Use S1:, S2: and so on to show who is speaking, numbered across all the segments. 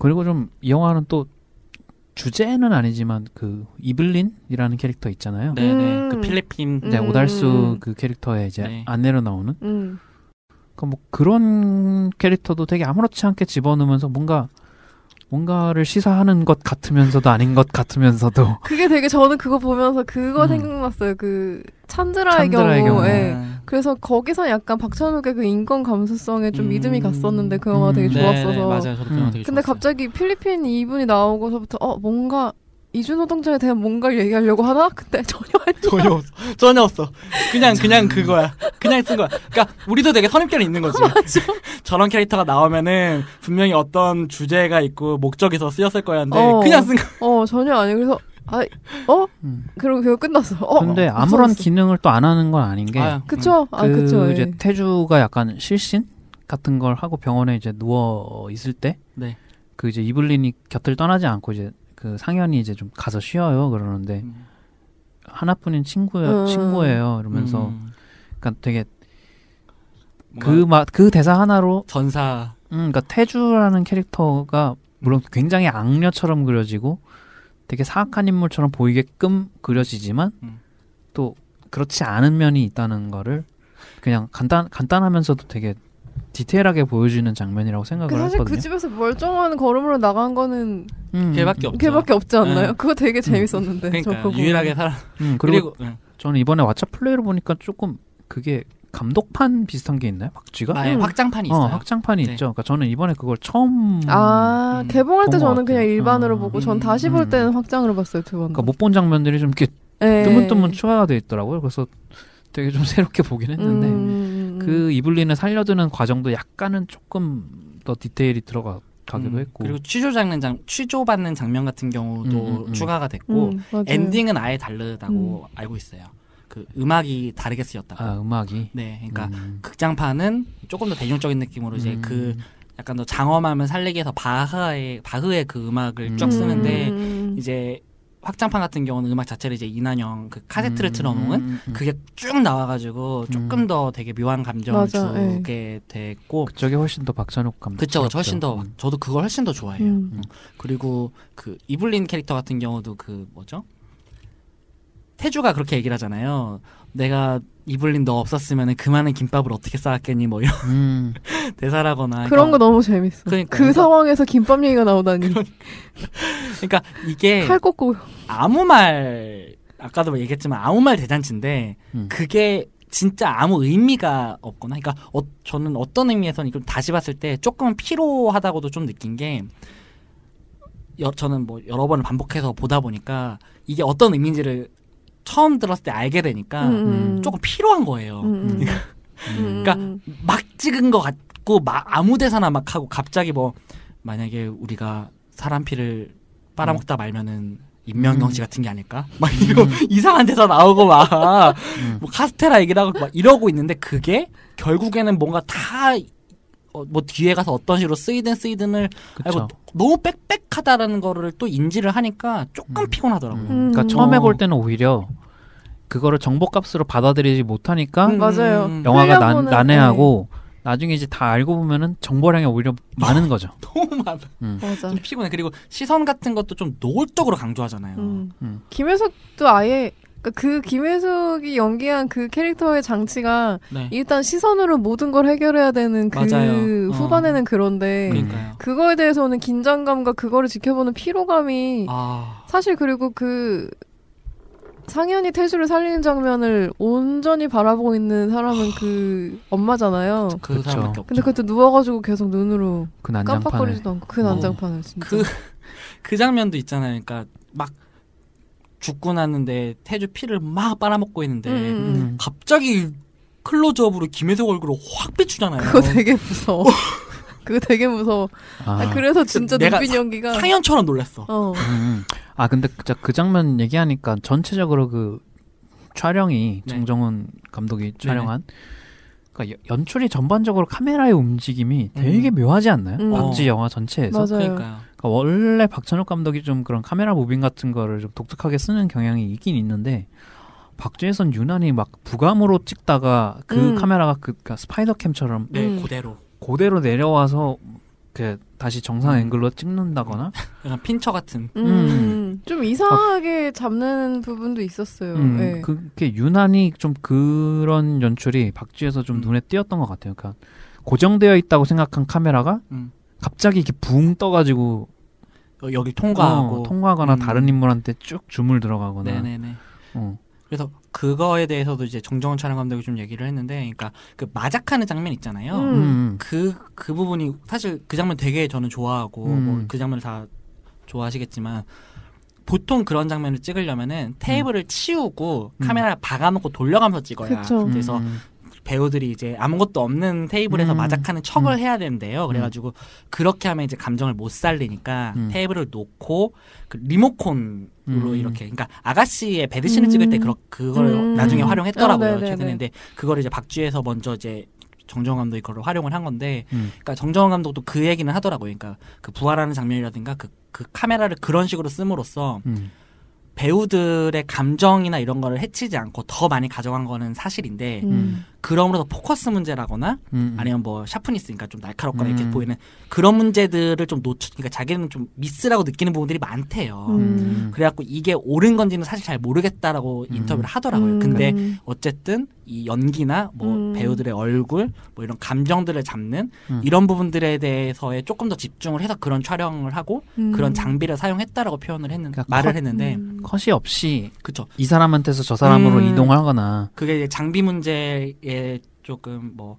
S1: 그리고 좀 이 영화는 또 주제는 아니지만 그 이블린이라는 캐릭터 있잖아요.
S2: 네네.
S3: 음.
S2: 그 필리핀
S1: 이제
S3: 음,
S1: 오달수
S3: 음.
S1: 그 캐릭터에 이제
S2: 네.
S1: 안내로 나오는
S3: 음.
S1: 그뭐 그런 캐릭터도 되게 아무렇지 않게 집어넣으면서 뭔가 뭔가를 시사하는 것 같으면서도 아닌 것 같으면서도
S3: 그게 되게 저는 그거 보면서 그거
S1: 음.
S3: 생각났어요. 그 찬드라의,
S1: 찬드라의
S3: 경우.
S1: 경우.
S3: 예.
S2: 아,
S3: 그래서 거기서 약간 박찬욱의 그 인권 감수성에 좀
S2: 음.
S3: 믿음이 갔었는데 그 영화 되게
S1: 음.
S2: 네,
S3: 좋았어서.
S2: 네, 맞아요. 저도 그 영화
S1: 음.
S2: 되게
S3: 근데
S2: 좋았어요.
S3: 갑자기 필리핀 이분이 나오고서부터 어 뭔가 이주노동자에 대한 뭔가를 얘기하려고 하나? 근데 전혀 아니야.
S2: 전혀 없어. 전혀 없어. 그냥 그냥 그거야. 그냥 쓴 거야. 그러니까 우리도 되게 선입견이 있는 거지. 저런 캐릭터가 나오면은 분명히 어떤 주제가 있고 목적이 더 쓰였을 거였는데
S3: 어.
S2: 그냥 쓴 거.
S3: 어 전혀 아니야. 그래서 아 어?
S1: 음.
S3: 그리고 그거 끝났어. 어.
S1: 근데
S3: 어,
S1: 아무런. 기능을 또 안 하는 건 아닌 게
S2: 아,
S3: 그쵸?
S1: 아그
S3: 그쵸.
S1: 이제
S3: 예.
S1: 태주가 약간 실신 같은 걸 하고 병원에 이제 누워 있을 때
S2: 네.
S1: 그 이제 이블린이 곁을 떠나지 않고 이제 그 상현이 이제 좀 가서 쉬어요 그러는데
S2: 음.
S1: 하나뿐인 친구예요
S3: 음.
S1: 친구예요 이러면서
S2: 음.
S1: 그러니까 되게 그막그 대사 하나로
S2: 전사
S1: 음 그러니까 태주라는 캐릭터가 물론 굉장히 악녀처럼 그려지고 되게 사악한 인물처럼 보이게끔 그려지지만
S2: 음.
S1: 또 그렇지 않은 면이 있다는 거를 그냥 간단 간단하면서도 되게 디테일하게 보여주는 장면이라고 생각을
S3: 그 사실
S1: 했거든요.
S3: 그 집에서 멀쩡한 걸음으로 나간 거는
S1: 음,
S2: 걔밖에 없죠.
S3: 걔밖에 없지 않나요?
S2: 네.
S3: 그거 되게 재밌었는데. 저
S2: 그러니까 유일하게. 살아.
S1: 음, 그리고,
S2: 그리고, 응.
S1: 저는 이번에 왓챠 플레이를 보니까 조금 그게 감독판 비슷한 게 있나요? 박쥐가?
S2: 아 예
S3: 음.
S2: 확장판이
S1: 어,
S2: 있어요.
S1: 확장판이
S2: 네.
S1: 있죠. 그러니까 저는 이번에 그걸 처음
S3: 아
S2: 음,
S3: 개봉할 때 저는 그냥. 일반으로
S1: 어.
S3: 보고 전
S2: 음,
S3: 다시 볼
S1: 음.
S3: 때는 확장으로 봤어요 두 번.
S1: 그러니까 못 본 장면들이 좀 이렇게
S3: 네.
S1: 뜨문뜨문 추가가 돼 있더라고요. 그래서 되게 좀 새롭게 보긴 했는데
S3: 음,
S1: 그 이블린을 살려두는 과정도 약간은 조금 더 디테일이 들어가 가기도
S2: 음,
S1: 했고
S2: 그리고 취조 장면 장 취조 받는 장면 같은 경우도
S1: 음, 음, 음.
S2: 추가가 됐고
S3: 음.
S2: 엔딩은 아예 다르다고 알고 있어요. 그 음악이 다르게 쓰였다고.
S1: 아 음악이
S2: 네, 그러니까
S1: 음.
S2: 극장판은 조금 더 대중적인 느낌으로 이제
S1: 음.
S2: 그 약간 더 장엄함을 살리기 위해서 바하의 바흐의 그 음악을 쭉
S1: 음.
S2: 쓰는데
S3: 음,
S2: 이제 확장판 같은 경우는 음악 자체를 이제 이난영 그 카세트를
S1: 음,
S2: 틀어놓은
S1: 음, 음.
S2: 그게 쭉 나와가지고 조금
S1: 음.
S2: 더 되게 묘한 감정을
S3: 맞아, 예.
S2: 주게 됐고
S1: 그쪽이 훨씬 더 박찬욱 감독
S2: 그쵸 훨씬 더
S1: 음.
S2: 저도 그걸 훨씬 더 좋아해요.
S3: 음.
S2: 그리고 그 이블린 캐릭터 같은 경우도 그 뭐죠? 태주가 그렇게 얘기를 하잖아요. 내가 이블린 너 없었으면 그 많은 김밥을 어떻게 쌓았겠니 뭐 이런
S1: 음.
S2: 대사라거나
S3: 그런 거 너무 재밌어.
S2: 그러니까
S3: 그 상황에서 김밥 얘기가 나오다니
S2: 그러니까 이게
S3: 칼 꽂고
S2: 아무 말 아까도 얘기했지만 아무 말 대잔치인데
S1: 음.
S2: 그게 진짜 아무 의미가 없거나 그러니까 어, 저는 어떤 의미에서는 이걸 다시 봤을 때 조금 피로하다고도 좀 느낀 게 여, 저는 뭐 여러 번을 반복해서 보다 보니까 이게 어떤 의미인지를 처음 들었을 때 알게 되니까
S3: 음,
S2: 조금 피로한 거예요.
S3: 음, 음. 음,
S2: 그러니까
S3: 음.
S2: 막 찍은 것 같고 막 아무 데서나 막 하고 갑자기 뭐 만약에 우리가 사람 피를 빨아먹다 말면은
S1: 음.
S2: 같은 게 아닐까? 막 이런 이상한 데서 나오고 막
S1: 음.
S2: 뭐 카스테라 얘기를 하고 막 이러고 있는데 그게 결국에는 뭔가 다 어, 뭐 뒤에 가서 어떤 식으로 쓰이든 쓰이든을
S1: 그쵸.
S2: 알고 너무 빽빽하다라는 거를 또 인지를 하니까 조금
S1: 음.
S2: 피곤하더라고요.
S1: 음. 그러니까
S3: 음.
S1: 처음에
S2: 어.
S1: 볼 때는 오히려 그거를 정보값으로 받아들이지 못하니까
S2: 음,
S3: 맞아요.
S2: 음,
S1: 영화가 난, 난해하고 나중에 이제 다 알고 보면은 정보량이 오히려 많은 거죠.
S2: 너무 많아.
S1: 음.
S3: 맞아.
S2: 좀 피곤해. 그리고 시선 같은 것도 좀 노골적으로 강조하잖아요.
S3: 음.
S1: 음.
S3: 김혜석도 아예 그러니까 그 김혜석이 연기한 그 캐릭터의 장치가
S2: 네.
S3: 일단 시선으로 모든 걸 해결해야 되는 그
S2: 맞아요. 어.
S3: 후반에는 그런데
S2: 그러니까요.
S3: 그거에 대해서 오는 긴장감과 그거를 지켜보는 피로감이
S2: 아,
S3: 사실 그리고 그 상현이 태주를 살리는 장면을 온전히 바라보고 있는 사람은 그 엄마잖아요.
S2: 그. 사람밖에 없죠.
S3: 근데 그때 누워가지고 계속 눈으로
S1: 그
S3: 깜빡거리지도 않고 그
S2: 어.
S3: 난장판을 진짜.
S2: 그, 그 장면도 있잖아요. 그러니까 막 죽고 났는데 태주 피를 막 빨아먹고 있는데
S3: 음, 음, 음.
S1: 음.
S2: 갑자기 클로즈업으로 김혜석 얼굴을 확 비추잖아요.
S3: 그거 되게 무서워. 그거 되게 무서워.
S1: 아,
S3: 아, 그래서 진짜 눈빛 연기가.
S2: 상현처럼 놀랐어.
S3: 어.
S1: 음. 아 근데 진짜 그 장면 얘기하니까 전체적으로 그 촬영이
S2: 네.
S1: 정정훈 감독이 촬영한 그러니까 여- 연출이 전반적으로 카메라의 움직임이 되게
S2: 음.
S1: 묘하지 않나요?
S3: 음.
S1: 박쥐
S2: 어.
S1: 영화 전체에서
S3: 맞아요.
S2: 그러니까요.
S1: 그러니까 원래 박찬욱 감독이 좀 그런 카메라 moving 같은 거를 좀 독특하게 쓰는 경향이 있긴 있는데 박쥐에선 유난히 막 부감으로 찍다가 그
S3: 음.
S1: 카메라가 그 그러니까 spider cam처럼
S2: 네,
S3: 음.
S2: 그대로.
S1: 그대로 내려와서 그 다시 정상
S2: 음.
S1: 앵글로 찍는다거나
S2: 약간 핀처 같은.
S3: 음,
S1: 음.
S3: 좀 이상하게 잡는 부분도 있었어요.
S1: 음,
S3: 네.
S1: 그게 유난히 좀 그런 연출이 박쥐에서 좀
S2: 음.
S1: 눈에 띄었던 것 같아요. 그러니까 고정되어 있다고 생각한 카메라가
S2: 음.
S1: 갑자기 이렇게 붕 떠가지고
S2: 여- 여기 통과하고.
S1: 어, 통과하거나
S2: 음.
S1: 다른 인물한테 쭉 줌을 들어가거나
S2: 네네네.
S1: 어.
S2: 그래서 그거에 대해서도 이제 정정원 촬영 감독이 좀 얘기를 했는데, 그러니까 그 마작하는 장면 있잖아요.
S3: 음.
S1: 음.
S2: 그, 그 부분이 사실 그 장면 되게 저는 좋아하고,
S1: 음.
S2: 뭐그 장면을 다 좋아하시겠지만, 보통 그런 장면을 찍으려면은 테이블을 치우고
S1: 음.
S2: 카메라 박아놓고 돌려가면서 찍어야.
S3: 그쵸.
S2: 그래서
S1: 음.
S2: 배우들이 이제 아무것도 없는 테이블에서
S1: 음.
S2: 마작하는 척을
S1: 음.
S2: 해야 된대요. 그래가지고 그렇게 하면 이제 감정을 못 살리니까
S1: 음.
S2: 테이블을 놓고 그 리모콘으로
S1: 음.
S2: 이렇게 그러니까 아가씨의 배드신을 찍을 때
S3: 음.
S2: 그러, 그걸
S3: 음.
S2: 나중에 활용했더라고요.
S3: 아, 네네네.
S2: 최근에 근데 그거를 이제 박쥐에서 먼저 이제 정정원 감독이 그걸 활용을 한 건데
S1: 음.
S2: 그러니까 정정원 감독도 그 얘기는 하더라고요. 그러니까 그 부활하는 장면이라든가 그, 그 카메라를 그런 식으로 씀으로써
S1: 음.
S2: 배우들의 감정이나 이런 거를 해치지 않고 더 많이 가져간 거는 사실인데
S3: 음.
S2: 그럼으로써 포커스 문제라거나
S1: 음.
S2: 아니면 뭐 샤프니 스니까 좀 날카롭거나
S1: 음.
S2: 이렇게 보이는 그런 문제들을 좀 놓쳐 그러니까 자기는 좀 미스라고 느끼는 부분들이 많대요.
S3: 음.
S2: 그래갖고 이게 옳은 건지는 사실 잘 모르겠다라고
S1: 음.
S2: 인터뷰를 하더라고요.
S3: 음.
S2: 근데
S3: 음.
S2: 어쨌든 이 연기나 뭐
S3: 음.
S2: 배우들의 얼굴 뭐 이런 감정들을 잡는
S1: 음.
S2: 이런 부분들에 대해서에 조금 더 집중을 해서 그런 촬영을 하고
S3: 음.
S2: 그런 장비를 사용했다라고 표현을 했는
S1: 그러니까
S2: 말을
S1: 컷-
S2: 했는데
S3: 음.
S1: 컷이 없이
S2: 그쵸
S1: 이 사람한테서 저 사람으로
S2: 음.
S1: 이동하거나
S2: 그게 이제 장비 문제에 조금 뭐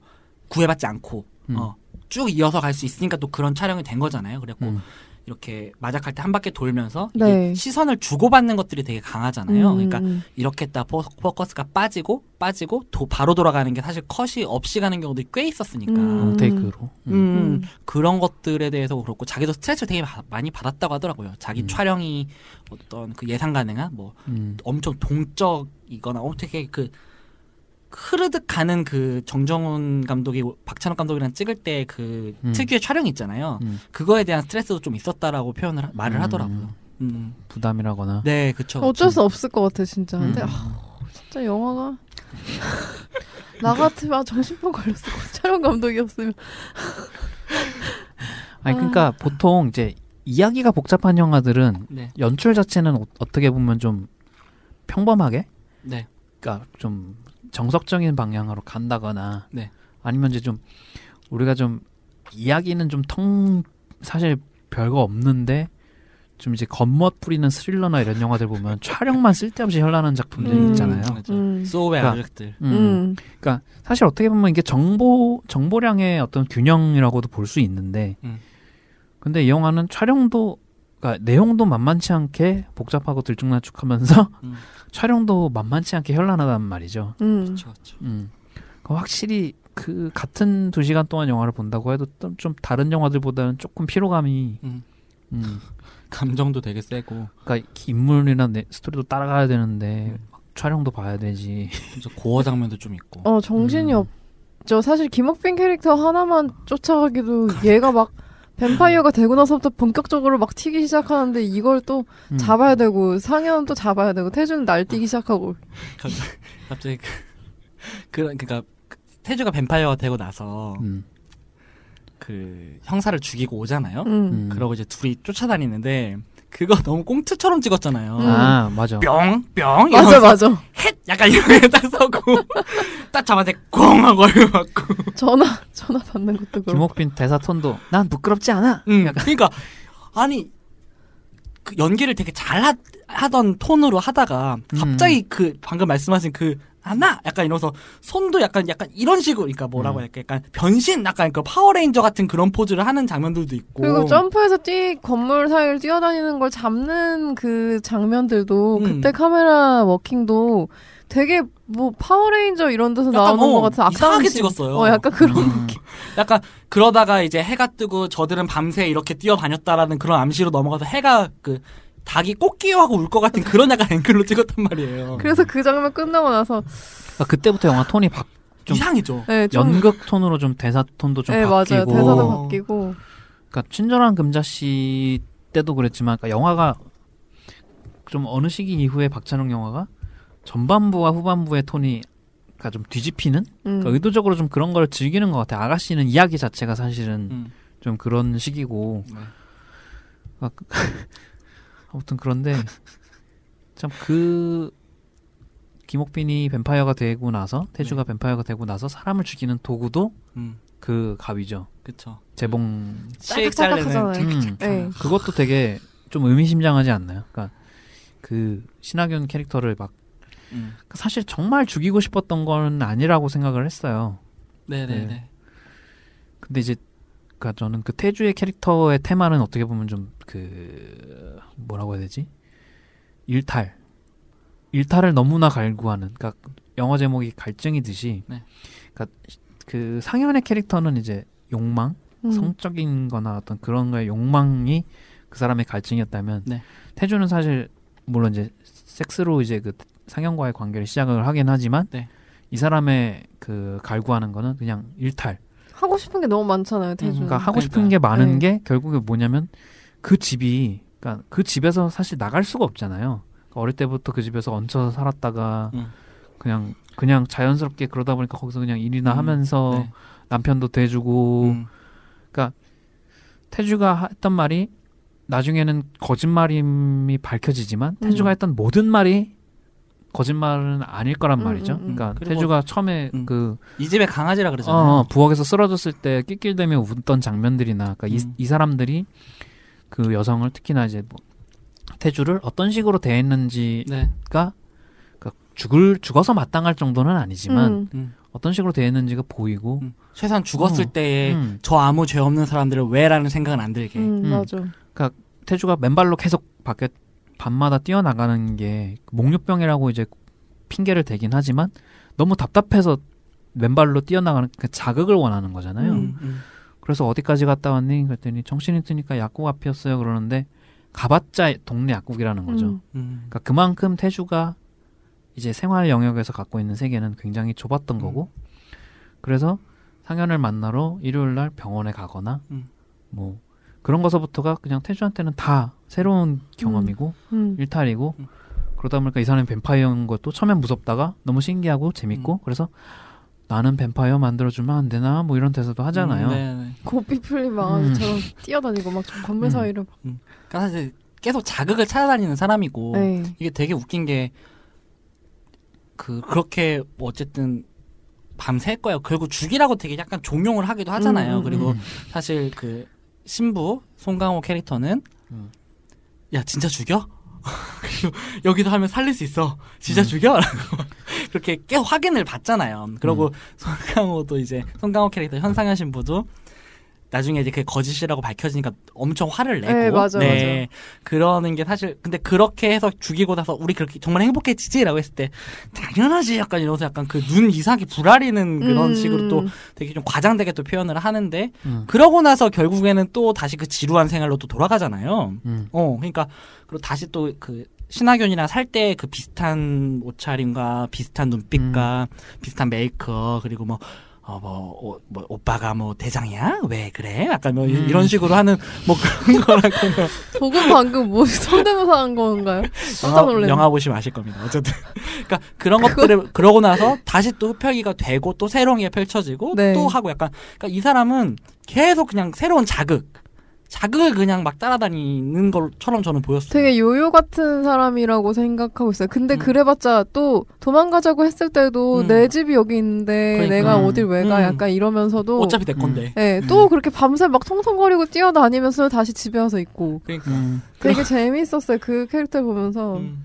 S2: 구애받지 않고
S1: 음.
S2: 어, 쭉 이어서 갈 수 있으니까 또 그런 촬영이 된 거잖아요. 그래갖고
S1: 음.
S2: 이렇게 마작할 때 한 바퀴 돌면서 이게
S3: 네.
S2: 시선을 주고받는 것들이 되게 강하잖아요.
S3: 음.
S2: 그러니까 이렇게 딱 포- 포커스가 빠지고 빠지고 도, 바로 돌아가는 게 사실 컷이 없이 가는 경우도 꽤 있었으니까
S3: 음.
S1: 테이크로
S2: 음,
S3: 음.
S2: 그런 것들에 대해서 그렇고 자기도 스트레스를 되게 바- 많이 받았다고 하더라고요. 자기
S1: 음.
S2: 촬영이 어떤 그 예상 가능한 뭐
S1: 음.
S2: 엄청 동적이거나 어떻게 그 흐르듯 가는 그 정정훈 감독이 박찬욱 감독이랑 찍을 때그
S1: 음.
S2: 특유의 촬영이 있잖아요.
S1: 음.
S2: 그거에 대한 스트레스도 좀 있었다라고 표현을 하- 말을
S1: 음.
S2: 하더라고요. 음.
S1: 부담이라거나
S2: 네, 그쵸.
S3: 어쩔 수 없을 것 같아 진짜. 근데
S1: 음.
S3: 아, 진짜 영화가 나 같으면 정신병 걸렸을 것 같아. 촬영 감독이었으면.
S1: 아니 그러니까 보통 이제 이야기가 복잡한 영화들은
S2: 네,
S1: 연출 자체는 어, 어떻게 보면 좀 평범하게
S2: 네,
S1: 그러니까 좀 정석적인 방향으로 간다거나
S2: 네.
S1: 아니면 이제 좀 우리가 좀 이야기는 좀통 사실 별거 없는데 좀 이제 겉멋 뿌리는 스릴러나 이런 영화들 보면 촬영만 쓸데없이 현란한 작품들이
S3: 음.
S1: 있잖아요.
S3: 음.
S2: 소우의
S1: 그러니까-
S2: 아적들.
S1: 음.
S3: 음.
S1: 그러니까 사실 어떻게 보면 이게 정보 정보량의 어떤 균형이라고도 볼 수 있는데
S2: 음.
S1: 근데 이 영화는 촬영도 그러니까 내용도 만만치 않게 복잡하고 들쭉날쭉하면서
S2: 음.
S1: 촬영도 만만치 않게 현란하단 말이죠.
S3: 음.
S2: 그렇죠, 그렇죠.
S1: 음. 그 확실히 그 같은 두 시간 동안 영화를 본다고 해도 좀- 좀 다른 영화들보다는 조금 피로감이
S2: 음.
S1: 음.
S2: 감정도 되게 세고
S1: 그러니까 인물이나 내 스토리도 따라가야 되는데
S2: 음.
S1: 막 촬영도 봐야 되지.
S2: 고어 장면도 좀 있고.
S3: 어 정신이
S1: 음.
S3: 없죠. 사실 김옥빈 캐릭터 하나만 쫓아가기도 얘가 막 뱀파이어가 되고 나서부터 본격적으로 막 튀기 시작하는데 이걸 또
S1: 음.
S3: 잡아야 되고 상현 또 잡아야 되고 태준 날뛰기 시작하고
S2: 갑자기 그, 그 그러니까 태주가 뱀파이어가 되고 나서
S1: 음.
S2: 그 형사를 죽이고 오잖아요.
S3: 음.
S1: 음.
S2: 그러고 이제 둘이 쫓아다니는데 그거 너무 꽁트처럼 찍었잖아요.
S3: 음.
S1: 아 맞아.
S2: 뿅, 뿅,
S3: 맞아 맞아
S2: 헷! 약간 이렇게 딱 서고 딱 잡았는데 꽁! 하고 얼굴 맞고
S3: 전화 전화 받는 것도 그렇고
S1: 김옥빈 대사 톤도 난 부끄럽지 않아.
S2: 음, 그러니까 아니 그 연기를 되게 잘 하, 하던 톤으로 하다가 갑자기 그 방금 말씀하신 그 하나 약간 이러면서 손도 약간 약간 이런 식으로 그러니까 뭐라고
S1: 음.
S2: 할까 약간 변신 약간 그 파워레인저 같은 그런 포즈를 하는 장면들도 있고
S3: 그리고 점프해서 뛰 건물 사이를 뛰어다니는 걸 잡는 그 장면들도
S2: 음.
S3: 그때 카메라 워킹도 되게 뭐 파워레인저 이런 데서 나오는
S2: 어,
S3: 것 같은
S2: 이상하게
S3: 씬.
S2: 찍었어요.
S3: 어 약간 그런
S1: 음.
S2: 약간 그러다가 이제 해가 뜨고 저들은 밤새 이렇게 뛰어다녔다라는 그런 암시로 넘어가서 해가 그 닭이 꼬끼오하고 울 것 같은 그런 약간 앵글로 찍었단 말이에요.
S3: 그래서 그 장면 끝나고 나서
S1: 그러니까 그때부터 영화 톤이 바, 좀
S2: 이상해죠.
S3: 네, 좀
S1: 연극 톤으로 좀 대사 톤도 좀
S3: 네, 맞아요.
S1: 바뀌고.
S3: 대사도
S2: 어.
S3: 바뀌고.
S1: 그러니까 친절한 금자 씨 때도 그랬지만 그러니까 영화가 좀 어느 시기 이후에 박찬욱 영화가 전반부와 후반부의 톤이 그러니까 좀 뒤집히는
S3: 음.
S1: 그러니까 의도적으로 좀 그런 걸 즐기는 것 같아요. 아가씨는 이야기 자체가 사실은
S2: 음.
S1: 좀 그런 식이고
S2: 네.
S1: 아무튼 그런데 참 그 김옥빈이 뱀파이어가 되고 나서 태주가 뱀파이어가 되고 나서 사람을 죽이는 도구도
S2: 음,
S1: 그 가위죠.
S2: 그쵸.
S1: 재봉.
S2: 씩. 자르는
S1: 음,
S3: 네.
S1: 그것도 되게 좀 의미심장하지 않나요? 그러니까 그 신하균 캐릭터를 막
S2: 음.
S1: 사실 정말 죽이고 싶었던 건 아니라고 생각을 했어요.
S2: 네네네.
S1: 네. 근데 이제 그니까 저는 그 태주의 캐릭터의 테마는 어떻게 보면 좀 그 뭐라고 해야 되지? 일탈. 일탈을 너무나 갈구하는. 그러니까 영어 제목이 갈증이듯이.
S2: 네.
S1: 그러니까 그 상현의 캐릭터는 이제 욕망,
S3: 음.
S1: 성적인거나 어떤 그런 거에 욕망이 그 사람의 갈증이었다면
S2: 네.
S1: 태주는 사실 물론 이제 섹스로 이제 그 상현과의 관계를 시작을 하긴 하지만
S2: 네.
S1: 이 사람의 그 갈구하는 거는 그냥 일탈.
S3: 하고 싶은 게 너무 많잖아요, 태준.
S1: 그러니까 하고
S2: 그러니까.
S1: 싶은 게 많은
S3: 네.
S1: 게 결국에 뭐냐면 그 집이 그러니까 그 집에서 사실 나갈 수가 없잖아요. 그러니까 어릴 때부터 그 집에서 얹혀서 살았다가
S2: 음.
S1: 그냥 그냥 자연스럽게 그러다 보니까 거기서 그냥 일이나
S2: 음,
S1: 하면서
S2: 네.
S1: 남편도 대주고
S2: 음,
S1: 태주가 했던 말이 나중에는 거짓말임이 밝혀지지만
S3: 음.
S1: 태주가 했던 모든 말이 거짓말은 아닐 거란
S3: 음,
S1: 말이죠.
S3: 음, 음.
S1: 그러니까 태주가 처음에
S2: 음. 그이 집의 강아지라
S1: 어,
S2: 그러잖아요.
S1: 어, 부엌에서 쓰러졌을 때 낄낄대며 웃던 장면들이나 그러니까 이,
S2: 음.
S1: 이 사람들이 그 여성을 특히나 이제 뭐 태주를 어떤 식으로 대했는지가
S2: 네.
S1: 그러니까 죽을 죽어서 마땅할 정도는 아니지만
S3: 음.
S2: 음,
S1: 어떤 식으로 대했는지가 보이고
S2: 음. 최소한 죽었을
S1: 어.
S2: 때에
S1: 음.
S2: 저 아무 죄 없는 사람들을 왜라는 생각은 안 들게.
S3: 음,
S1: 음.
S3: 맞아.
S1: 태주가 맨발로 계속 밖에 밤마다 뛰어나가는 게 목류병이라고 이제 핑계를 대긴 하지만 너무 답답해서 맨발로 뛰어나가는 그 자극을 원하는 거잖아요.
S2: 음, 음.
S1: 그래서 어디까지 갔다 왔니? 그랬더니 정신이 드니까 약국 앞이었어요. 그러는데 가봤자 동네 약국이라는 거죠.
S3: 음.
S2: 음.
S1: 그러니까 그만큼 태주가 이제 생활 영역에서 갖고 있는 세계는 굉장히 좁았던
S2: 음.
S1: 거고 그래서 상현을 만나러 일요일 날 병원에 가거나
S2: 음.
S1: 뭐 그런 거서부터가 그냥 태주한테는 다 새로운 경험이고
S3: 음.
S1: 일탈이고
S2: 음.
S1: 그러다 보니까 이 사람이 뱀파이어인 것도 처음엔 무섭다가 너무 신기하고 재밌고
S2: 음.
S1: 그래서 나는 뱀파이어 만들어주면 안 되나 뭐 이런 데서도 하잖아요.
S2: 음, 네, 네.
S3: 고삐 풀린 망아지처럼 뛰어다니고 막 건물
S1: 음.
S3: 사이를 막.
S2: 그러니까 사실 계속 자극을 찾아다니는 사람이고
S3: 네.
S2: 이게 되게 웃긴 게 그 그렇게 뭐 어쨌든 밤샐 거예요. 결국 죽이라고 되게 약간 종용을 하기도 하잖아요.
S3: 음, 음,
S2: 그리고
S1: 음.
S2: 사실 그 신부 송강호 캐릭터는
S1: 음.
S2: 야 진짜 죽여? 여기서 하면 살릴 수 있어. 진짜
S1: 음.
S2: 죽여? 라고 그렇게 계속 확인을 받잖아요. 그리고
S1: 음.
S2: 송강호도 이제 송강호 캐릭터 현상현 신부도 나중에 이제 그게 거짓이라고 밝혀지니까 엄청 화를 내고
S3: 네, 맞아,
S2: 네, 그러는 게 사실 근데 그렇게 해서 죽이고 나서 우리 그렇게 정말 행복해지지라고 했을 때 당연하지 약간 이러면서 약간 그 눈 이상하게 불아리는 그런
S3: 음.
S2: 식으로 또 되게 좀 과장되게 또 표현을 하는데
S1: 음.
S2: 그러고 나서 결국에는 또 다시 그 지루한 생활로 또 돌아가잖아요.
S1: 음.
S2: 어, 그러니까 그리고 다시 또그 신하균이랑 살 때 그 비슷한 옷차림과 비슷한 눈빛과 비슷한 메이크업 그리고 뭐 어, 뭐, 오, 뭐, 오빠가 뭐, 대장이야? 왜 그래? 약간 뭐, 이-
S1: 음.
S2: 이런 식으로 하는, 뭐, 그런 거라고.
S3: 도금 방금 뭐 성대모사 한 건가요? 깜짝
S2: 영화,
S3: 놀랐네.
S2: 영화 보시면 아실 겁니다. 어쨌든. 그러니까 그런 것들을, 그러고 나서 다시 또 흡혈기가 되고 또 새로운 게 펼쳐지고
S3: 네.
S2: 또 하고 약간, 그러니까 이 사람은 계속 그냥 새로운 자극, 자극을 그냥 막 따라다니는 것처럼 저는 보였어요.
S3: 되게 요요 같은 사람이라고 생각하고 있어요. 근데
S2: 음.
S3: 그래봤자 또 도망가자고 했을 때도
S2: 음.
S3: 내 집이 여기 있는데
S2: 그러니까.
S3: 내가
S1: 음.
S3: 어딜 왜 가?
S2: 음.
S3: 약간 이러면서도
S2: 어차피 내 건데.
S3: 네, 또
S2: 음.
S3: 그렇게 밤새 막 통성거리고 뛰어다니면서 다시 집에 와서 있고
S2: 그러니까.
S1: 음.
S3: 되게 재밌었어요. 그 캐릭터 보면서
S2: 음.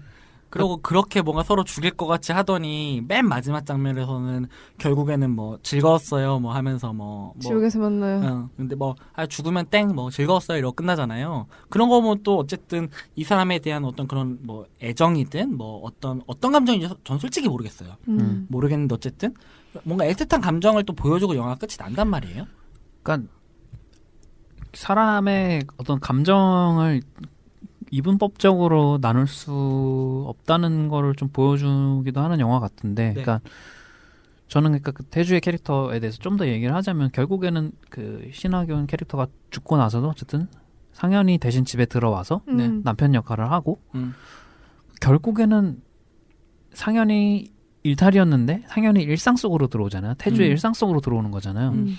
S2: 그리고 그렇게 뭔가 서로 죽일 것 같이 하더니 맨 마지막 장면에서는 결국에는 뭐 즐거웠어요 뭐 하면서 뭐, 뭐
S3: 지옥에서 만나요.
S2: 어, 근데 뭐 아, 죽으면 땡 뭐 즐거웠어요 이러고 끝나잖아요. 그런 거 보면 또 어쨌든 이 사람에 대한 어떤 그런 뭐 애정이든 뭐 어떤 어떤 감정인지 전 솔직히 모르겠어요.
S3: 음.
S2: 모르겠는데 어쨌든 뭔가 애틋한 감정을 또 보여주고 영화 끝이 난단 말이에요.
S1: 그러니까 사람의 어떤 감정을 이분법적으로 나눌 수 없다는 거를 좀 보여주기도 하는 영화 같은데,
S2: 네.
S1: 그러니까 저는 그러니까 그 태주의 캐릭터에 대해서 좀 더 얘기를 하자면 결국에는 그 신하균 캐릭터가 죽고 나서도 어쨌든 상현이 대신 집에 들어와서
S3: 음.
S2: 네.
S1: 남편 역할을 하고
S2: 음.
S1: 결국에는 상현이 일탈이었는데 상현이 일상 속으로 들어오잖아요. 태주의
S2: 음.
S1: 일상 속으로 들어오는 거잖아요.
S3: 음.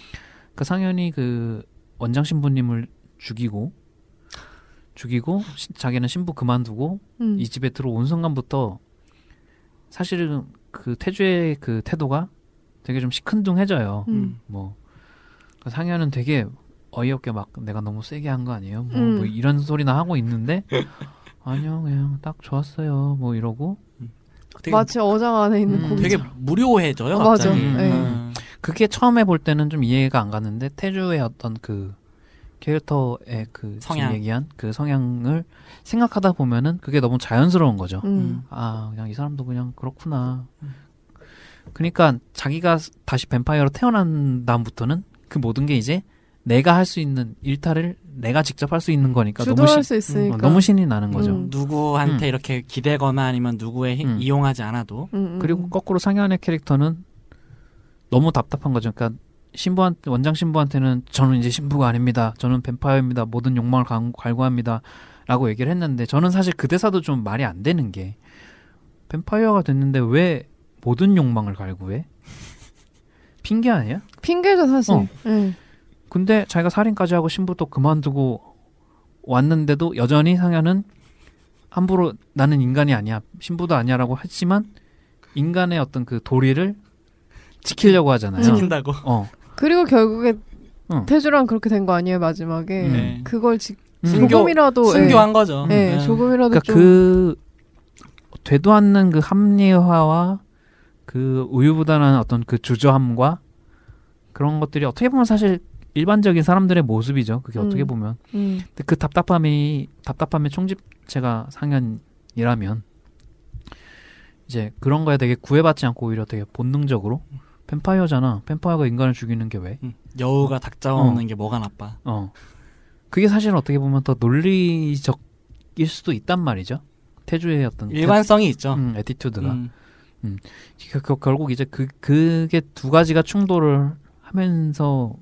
S1: 그 상현이 그 원장 신부님을 죽이고 죽이고 시- 자기는 신부 그만두고
S3: 음.
S1: 이 집에 들어온 순간부터 사실은 그 태주의 그 태도가 되게 좀 시큰둥해져요.
S3: 음.
S1: 뭐 상현은 되게 어이없게 막 내가 너무 세게 한 거 아니에요? 뭐,
S3: 음.
S1: 뭐 이런 소리나 하고 있는데 아니요 그냥 딱 좋았어요. 뭐 이러고
S2: 되게,
S3: 마치 어장 안에 있는
S1: 음,
S3: 고기.
S2: 되게 무료해져요.
S3: 어, 맞아.
S2: 갑자기.
S1: 네.
S2: 음.
S1: 그게 처음에 볼 때는 좀 이해가 안 갔는데 태주의 어떤 그 캐릭터의 그
S2: 성향.
S1: 지금 얘기한 그 성향을 생각하다 보면은 그게 너무 자연스러운 거죠.
S3: 음.
S1: 아 그냥 이 사람도 그냥 그렇구나. 그러니까 자기가 다시 뱀파이어로 태어난 다음부터는 그 모든 게 이제 내가 할 수 있는 일탈을 내가 직접 할 수 있는 거니까 너무
S3: 주도할
S1: 신,
S3: 수 있으니까.
S1: 어, 너무 신이 나는 거죠.
S3: 음.
S2: 누구한테
S1: 음.
S2: 이렇게 기대거나 아니면 누구의 힘
S1: 음.
S2: 이용하지 않아도
S3: 음, 음,
S1: 그리고
S3: 음.
S1: 거꾸로 상현의 캐릭터는 너무 답답한 거죠. 그러니까 신부한테 원장 신부한테는 저는 이제 신부가 아닙니다. 저는 뱀파이어입니다. 모든 욕망을 갈- 갈구합니다.라고 얘기를 했는데 저는 사실 그 대사도 좀 말이 안 되는 게 뱀파이어가 됐는데 왜 모든 욕망을 갈구해? 핑계 아니야?
S3: 핑계죠 사실.
S1: 어.
S3: 예.
S1: 근데 자기가 살인까지 하고 신부도 그만두고 왔는데도 여전히 상현은 함부로 나는 인간이 아니야 신부도 아니야라고 했지만 인간의 어떤 그 도리를 지키려고 하잖아요.
S2: 지킨다고.
S1: 어.
S3: 그리고 결국에
S1: 응.
S3: 태주랑 그렇게 된 거 아니에요 마지막에.
S2: 네.
S3: 그걸 지,
S1: 음.
S2: 순교-
S3: 조금이라도
S2: 순교한 거죠.
S3: 예, 예,
S2: 네.
S3: 조금이라도
S1: 그러니까 좀그 되도 않는 그 합리화와 그 우유부단한 어떤 그 주저함과 그런 것들이 어떻게 보면 사실 일반적인 사람들의 모습이죠. 그게 어떻게
S3: 음.
S1: 보면.
S3: 음,
S1: 근데 그 답답함이 답답함의 총집체가 상현이라면 이제 그런 거에 되게 구애받지 않고 오히려 되게 본능적으로 뱀파이어잖아. 뱀파이어가 인간을 죽이는 게 왜?
S2: 음. 여우가 닭 잡아먹는 게 뭐가 나빠.
S1: 어. 그게 사실은 어떻게 보면 더 논리적일 수도 있단 말이죠. 태주의 어떤
S2: 일관성이 있죠.
S1: 태, 음, attitude가.
S2: 음.
S1: 그, 그, 결국 이제 그 그게 두 가지가 충돌을 하면서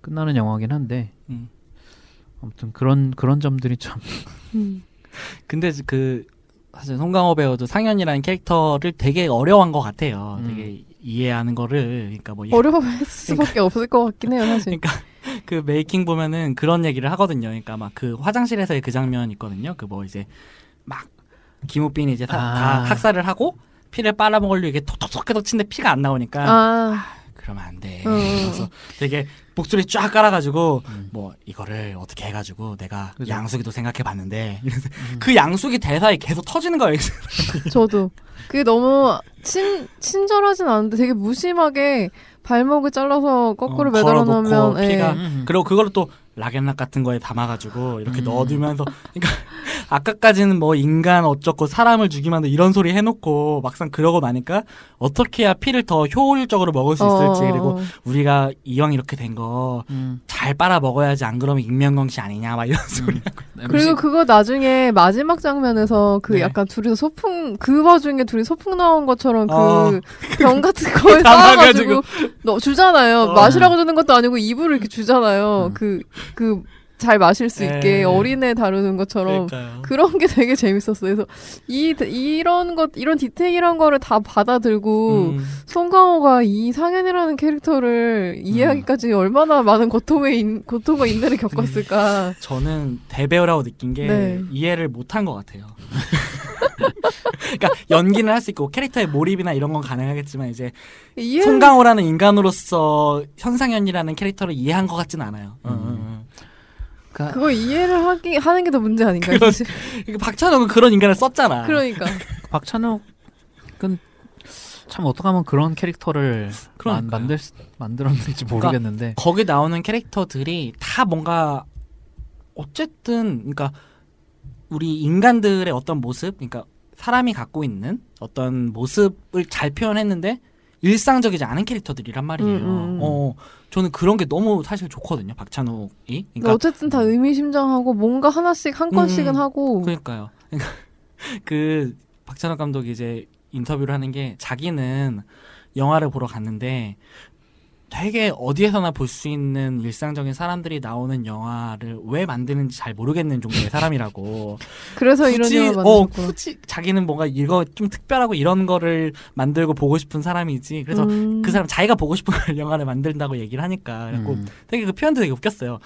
S1: 끝나는 영화긴 한데
S2: 음.
S1: 아무튼 그런 그런 점들이 참
S3: 음.
S2: 근데 그 사실 송강호 배우도 상현이라는 캐릭터를 되게 어려워한 것 같아요.
S1: 음.
S2: 되게 이해하는 거를 그러니까 뭐
S3: 어려워할 수밖에 없을 것 같긴 해요 사실.
S2: 그러니까 그 메이킹 보면은 그런 얘기를 하거든요. 그러니까 막 그 화장실에서의 그 장면 있거든요. 그 뭐 이제 막 김우빈이 이제 다,
S1: 아.
S2: 다 학살을 하고 피를 빨아먹으려고 이게 톡톡톡 해서 치는데 피가 안 나오니까
S3: 아,
S2: 그러면 안 돼.
S3: 어, 어.
S2: 그래서 되게 목소리 쫙 깔아가지고
S1: 음.
S2: 뭐 이거를 어떻게 해가지고 내가
S1: 그죠.
S2: 양숙이도 생각해봤는데
S1: 음.
S2: 그 양숙이 대사에 계속 터지는 거예요.
S3: 저도 그게 너무 친 친절하진 않은데 되게 무심하게 발목을 잘라서 거꾸로
S2: 어,
S3: 매달아 놓으면 예.
S2: 피가
S1: 음.
S2: 그리고 그거를 또 락앤락 같은 거에 담아가지고 이렇게
S1: 음.
S2: 넣어두면서 그러니까 아까까지는 뭐 인간 어쩌고 사람을 죽이면 이런 소리 해놓고 막상 그러고 나니까 어떻게 해야 피를 더 효율적으로 먹을 수 있을지
S3: 어,
S2: 그리고
S3: 어.
S2: 우리가 이왕 이렇게 된 거잘
S1: 음.
S2: 빨아 먹어야지 안 그러면 익명경시 아니냐 막 이런 소리
S3: 그리고 그거 나중에 마지막 장면에서 그
S2: 네.
S3: 약간 둘이서 소풍 그 와중에 둘이 소풍 나온 것처럼
S2: 어.
S3: 그 병 같은 거에
S2: 담아가지고.
S3: 쌓아가지고 너 주잖아요.
S2: 어.
S3: 마시라고 주는 것도 아니고 입으로 이렇게 주잖아요.
S1: 음.
S3: 그그 잘 마실 수 있게
S2: 네.
S3: 어린애 다루는 것처럼
S2: 그러니까요.
S3: 그런 게 되게 재밌었어요. 그래서 이 이런 것 이런 디테일한 거를 다 받아들고
S2: 음.
S3: 송강호가 이 상현이라는 캐릭터를 이해하기까지 얼마나 많은 고통의 인, 고통과 인내를 겪었을까.
S2: 저는 대배우라고 느낀 게
S3: 네.
S2: 이해를 못한 것 같아요. 그러니까 연기는 할 수 있고 캐릭터의 몰입이나 이런 건 가능하겠지만 이제
S3: 이해
S2: 송강호라는 인간으로서 현상현이라는 캐릭터를 이해한 것 같진 않아요. 어, 어, 어.
S1: 그러니까
S3: 그거 이해를 하기 하는 게 더 문제 아닌가요?
S2: 그건-
S3: 사실?
S2: 그러니까 박찬욱은 그런 인간을 썼잖아.
S3: 그러니까
S1: 박찬욱은 참 어떻게 하면 그런 캐릭터를. 만, 만들 수- 만들었는지 모르겠는데
S2: 거기 나오는 캐릭터들이 다 뭔가 어쨌든 그러니까 우리 인간들의 어떤 모습, 그러니까 사람이 갖고 있는 어떤 모습을 잘 표현했는데 일상적이지 않은 캐릭터들이란 말이에요.
S3: 음, 음, 음.
S2: 어, 저는 그런 게 너무 사실 좋거든요. 박찬욱이. 그러니까
S3: 어쨌든 다 의미심장하고 뭔가 하나씩 한 건씩은
S2: 음,
S3: 하고
S2: 그러니까요. 그러니까 그 박찬욱 감독이 이제 인터뷰를 하는 게 자기는 영화를 보러 갔는데 되게 어디에서나 볼 수 있는 일상적인 사람들이 나오는 영화를 왜 만드는지 잘 모르겠는 정도의 사람이라고.
S3: 그래서 이런
S2: 굳이
S3: 영화
S2: 어. 굳이 자기는 뭔가 이거 좀 특별하고 이런 거를 만들고 보고 싶은 사람이지. 그래서
S3: 음.
S2: 그 사람 자기가 보고 싶은 걸 영화를 만든다고 얘기를 하니까 그래갖고
S1: 음.
S2: 되게 그 표현도 되게 웃겼어요.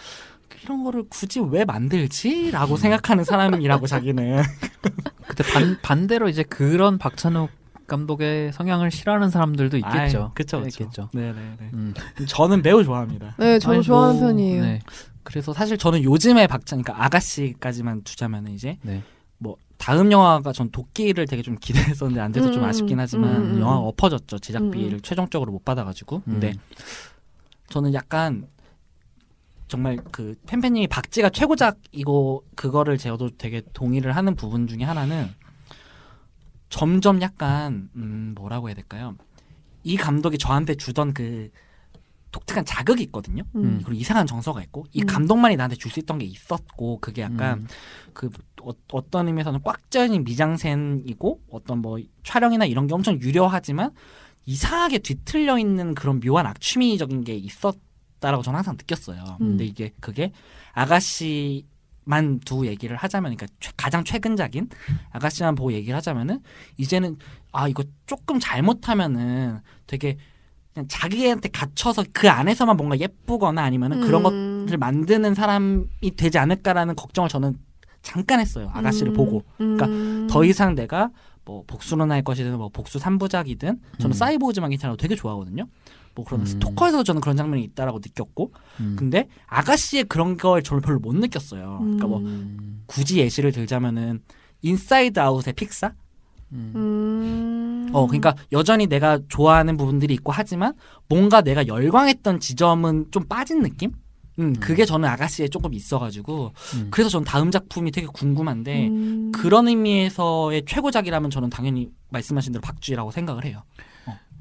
S2: 이런 거를 굳이 왜 만들지?라고 생각하는 사람이라고 자기는.
S1: 그때 반 반대로 이제 그런 박찬욱 감독의 성향을 싫어하는 사람들도 있겠죠.
S2: 아이, 그쵸, 그쵸.
S1: 있겠죠.
S2: 네네네.
S1: 음.
S2: 저는 매우 좋아합니다.
S3: 네, 저도
S1: 아니,
S3: 좋아하는
S1: 뭐,
S3: 편이에요.
S1: 네.
S2: 그래서 사실 저는 요즘에 박찬, 그러니까 아가씨까지만 두자면은 이제
S1: 네.
S2: 뭐 다음 영화가 전 도끼를 되게 좀 기대했었는데 안 돼서 좀
S3: 음,
S2: 아쉽긴 하지만
S3: 음, 음,
S2: 영화가
S3: 음.
S2: 엎어졌죠 제작비를
S3: 음,
S2: 최종적으로 못 받아가지고
S1: 음.
S2: 근데 저는 약간 정말 그 팬팬님이 박쥐가 최고작이고 그거를 저도 되게 동의를 하는 부분 중에 하나는 점점 약간 음 뭐라고 해야 될까요? 이 감독이 저한테 주던 그 독특한 자극이 있거든요.
S3: 음.
S2: 그리고 이상한 정서가 있고 이
S3: 음.
S2: 감독만이 나한테 줄 수 있던 게 있었고 그게 약간
S1: 음.
S2: 그 어, 떤 의미에서는 꽉 짜인 미장센이고 어떤 뭐 촬영이나 이런 게 엄청 유려하지만 이상하게 뒤틀려 있는 그런 묘한 악취미적인 게 있었다라고 저는 항상 느꼈어요.
S3: 음.
S2: 근데 이게 그게 아가씨 만두 얘기를 하자면 그러니까 최- 가장 최근작인 아가씨만 보고 얘기를 하자면은 이제는 아 이거 조금 잘못하면은 되게 그냥 자기한테 갇혀서 그 안에서만 뭔가 예쁘거나 아니면은 그런 것
S3: 음.
S2: 를 만드는 사람이 되지 않을까라는 걱정을 저는 잠깐 했어요. 아가씨를
S3: 음.
S2: 보고. 그러니까
S3: 음.
S2: 더 이상 내가 뭐 복수는 할 것이든 뭐 복수 3부작이든 저는
S1: 음.
S2: 사이보그즈만 괜찮아도 되게 좋아하거든요. 뭐 그런
S1: 음.
S2: 스토커에서도 저는 그런 장면이 있다라고 느꼈고
S1: 음.
S2: 근데 아가씨의 그런 걸 저는 별로 못 느꼈어요. 그러니까 뭐
S1: 음.
S2: 굳이 예시를 들자면은 인사이드 아웃의 픽사?
S1: 음.
S3: 음.
S2: 어 그러니까 여전히 내가 좋아하는 부분들이 있고 하지만 뭔가 내가 열광했던 지점은 좀 빠진 느낌? 음, 그게 저는 아가씨에 조금 있어가지고
S1: 음.
S2: 그래서 전 다음 작품이 되게 궁금한데
S3: 음.
S2: 그런 의미에서의 최고작이라면 저는 당연히 말씀하신 대로 박쥐라고 생각을 해요.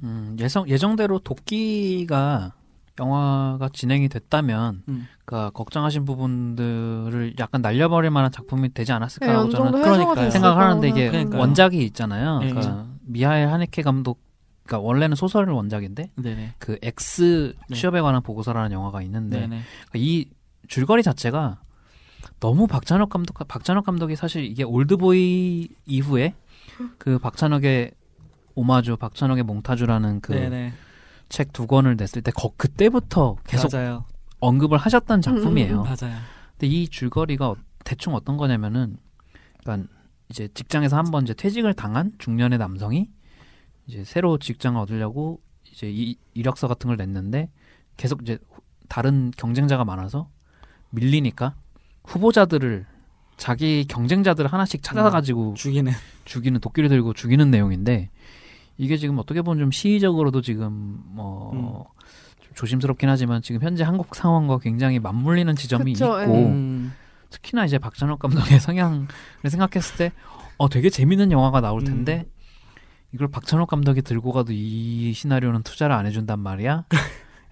S1: 음, 예정 예정대로 도끼가 영화가 진행이 됐다면,
S2: 음.
S1: 그러니까 걱정하신 부분들을 약간 날려버릴 만한 작품이 되지
S3: 네,
S1: 않았을까라고
S3: 정도
S1: 저는
S3: 해소가
S2: 그러니까요.
S3: 됐을
S1: 생각을 하는데
S3: 거라고
S1: 이게
S2: 그러니까요.
S1: 원작이 있잖아요.
S2: 네.
S1: 그러니까 미하엘 하네케 감독, 그러니까 원래는 소설 원작인데
S2: 네네.
S1: 그 X
S2: 네.
S1: 취업에 관한 보고서라는 영화가 있는데. 그러니까 이 줄거리 자체가 너무 박찬욱 감독 박찬욱 감독이 사실 이게 올드보이 이후에 그 박찬욱의 오마주 박찬욱의 몽타주라는 그. 책 두 권을 냈을 때 거, 그때부터 계속
S2: 맞아요.
S1: 언급을 하셨던 작품이에요.
S3: 음,
S2: 맞아요.
S1: 근데 이 줄거리가 어- 대충 어떤 거냐면은 그러니까 이제 직장에서 한 번 이제 퇴직을 당한 중년의 남성이 이제 새로 직장을 얻으려고 이제 이, 이력서 같은 걸 냈는데 계속 이제 후- 다른 경쟁자가 많아서 밀리니까 후보자들을 자기 경쟁자들을 하나씩 찾아가지고
S2: 죽이는.
S1: 죽이는 도끼를 들고 죽이는 내용인데 이게 지금 어떻게 보면 좀 시의적으로도 지금 뭐
S2: 음.
S1: 좀 조심스럽긴 하지만 지금 현재 한국 상황과 굉장히 맞물리는 지점이
S3: 그쵸,
S1: 있고
S3: 예.
S2: 음.
S1: 특히나 이제 박찬욱 감독의 성향을 생각했을 때 어 되게 재밌는 영화가 나올 텐데
S2: 음.
S1: 이걸 박찬욱 감독이 들고 가도 이 시나리오는 투자를 안 해준단 말이야.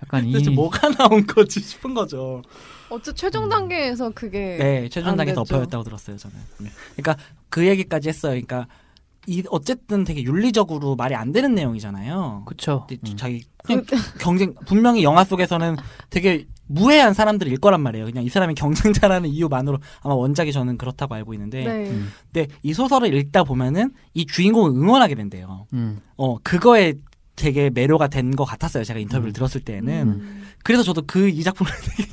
S1: 약간 이
S2: 뭐가 나온 거지 싶은 거죠.
S3: 어째 최종 단계에서 그게
S2: 네, 최종
S3: 됐죠.
S2: 엎어였다고 들었어요, 저는. 네. 그러니까 그 얘기까지 했어요. 그러니까 이 어쨌든 되게 윤리적으로 말이 안 되는 내용이잖아요.
S1: 음.
S2: 자기 그냥 경쟁 분명히 영화 속에서는 되게 무해한 사람들일 거란 말이에요. 그냥 이 사람이 경쟁자라는 이유만으로 아마 원작이 저는 그렇다고 알고 있는데,
S3: 네.
S1: 음.
S2: 근데 이 소설을 읽다 보면은 이 주인공을 응원하게 된대요.
S1: 음.
S2: 어 그거에 되게 매료가 된 것 같았어요. 제가 인터뷰를
S1: 음.
S2: 들었을 때는.
S3: 음.
S2: 그래서 저도 그 이 작품을 되게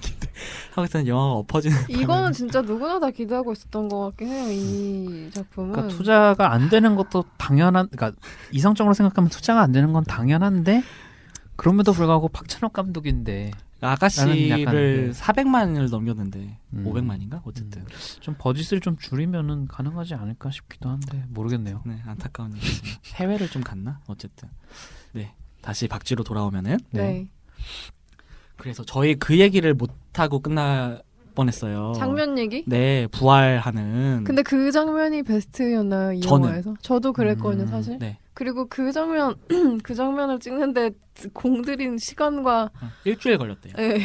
S2: 하고 있었는데 영화가 엎어지는.
S3: 이거는 진짜 누구나 다 기대하고 있었던 것 같긴 해요. 이 작품은.
S1: 그러니까 투자가 안 되는 것도 당연한, 그러니까 이성적으로 생각하면 투자가 안 되는 건 당연한데 그럼에도 불구하고 박찬욱 감독인데
S2: 아가씨를
S1: 약간 그-
S2: 400만을 넘겼는데
S1: 음.
S2: 500만인가 어쨌든
S1: 좀 버짓을 좀 줄이면은 가능하지 않을까 싶기도 한데 모르겠네요.
S2: 네 안타까운 일이지만 해외를 좀 갔나 어쨌든 네 다시 박쥐로 돌아오면은
S3: 네.
S2: 그래서 저희 그 얘기를 못 하고 끝날 뻔했어요.
S3: 장면 얘기?
S2: 네 부활하는
S3: 근데 그 장면이 베스트였나요? 이
S2: 저는.
S3: 영화에서? 저도 그랬거든요,
S1: 음,
S3: 사실.
S2: 네
S3: 그리고 그 장면, 그 장면을 찍는데 공들인 시간과,
S2: 어, 일주일 걸렸대요.
S3: 예.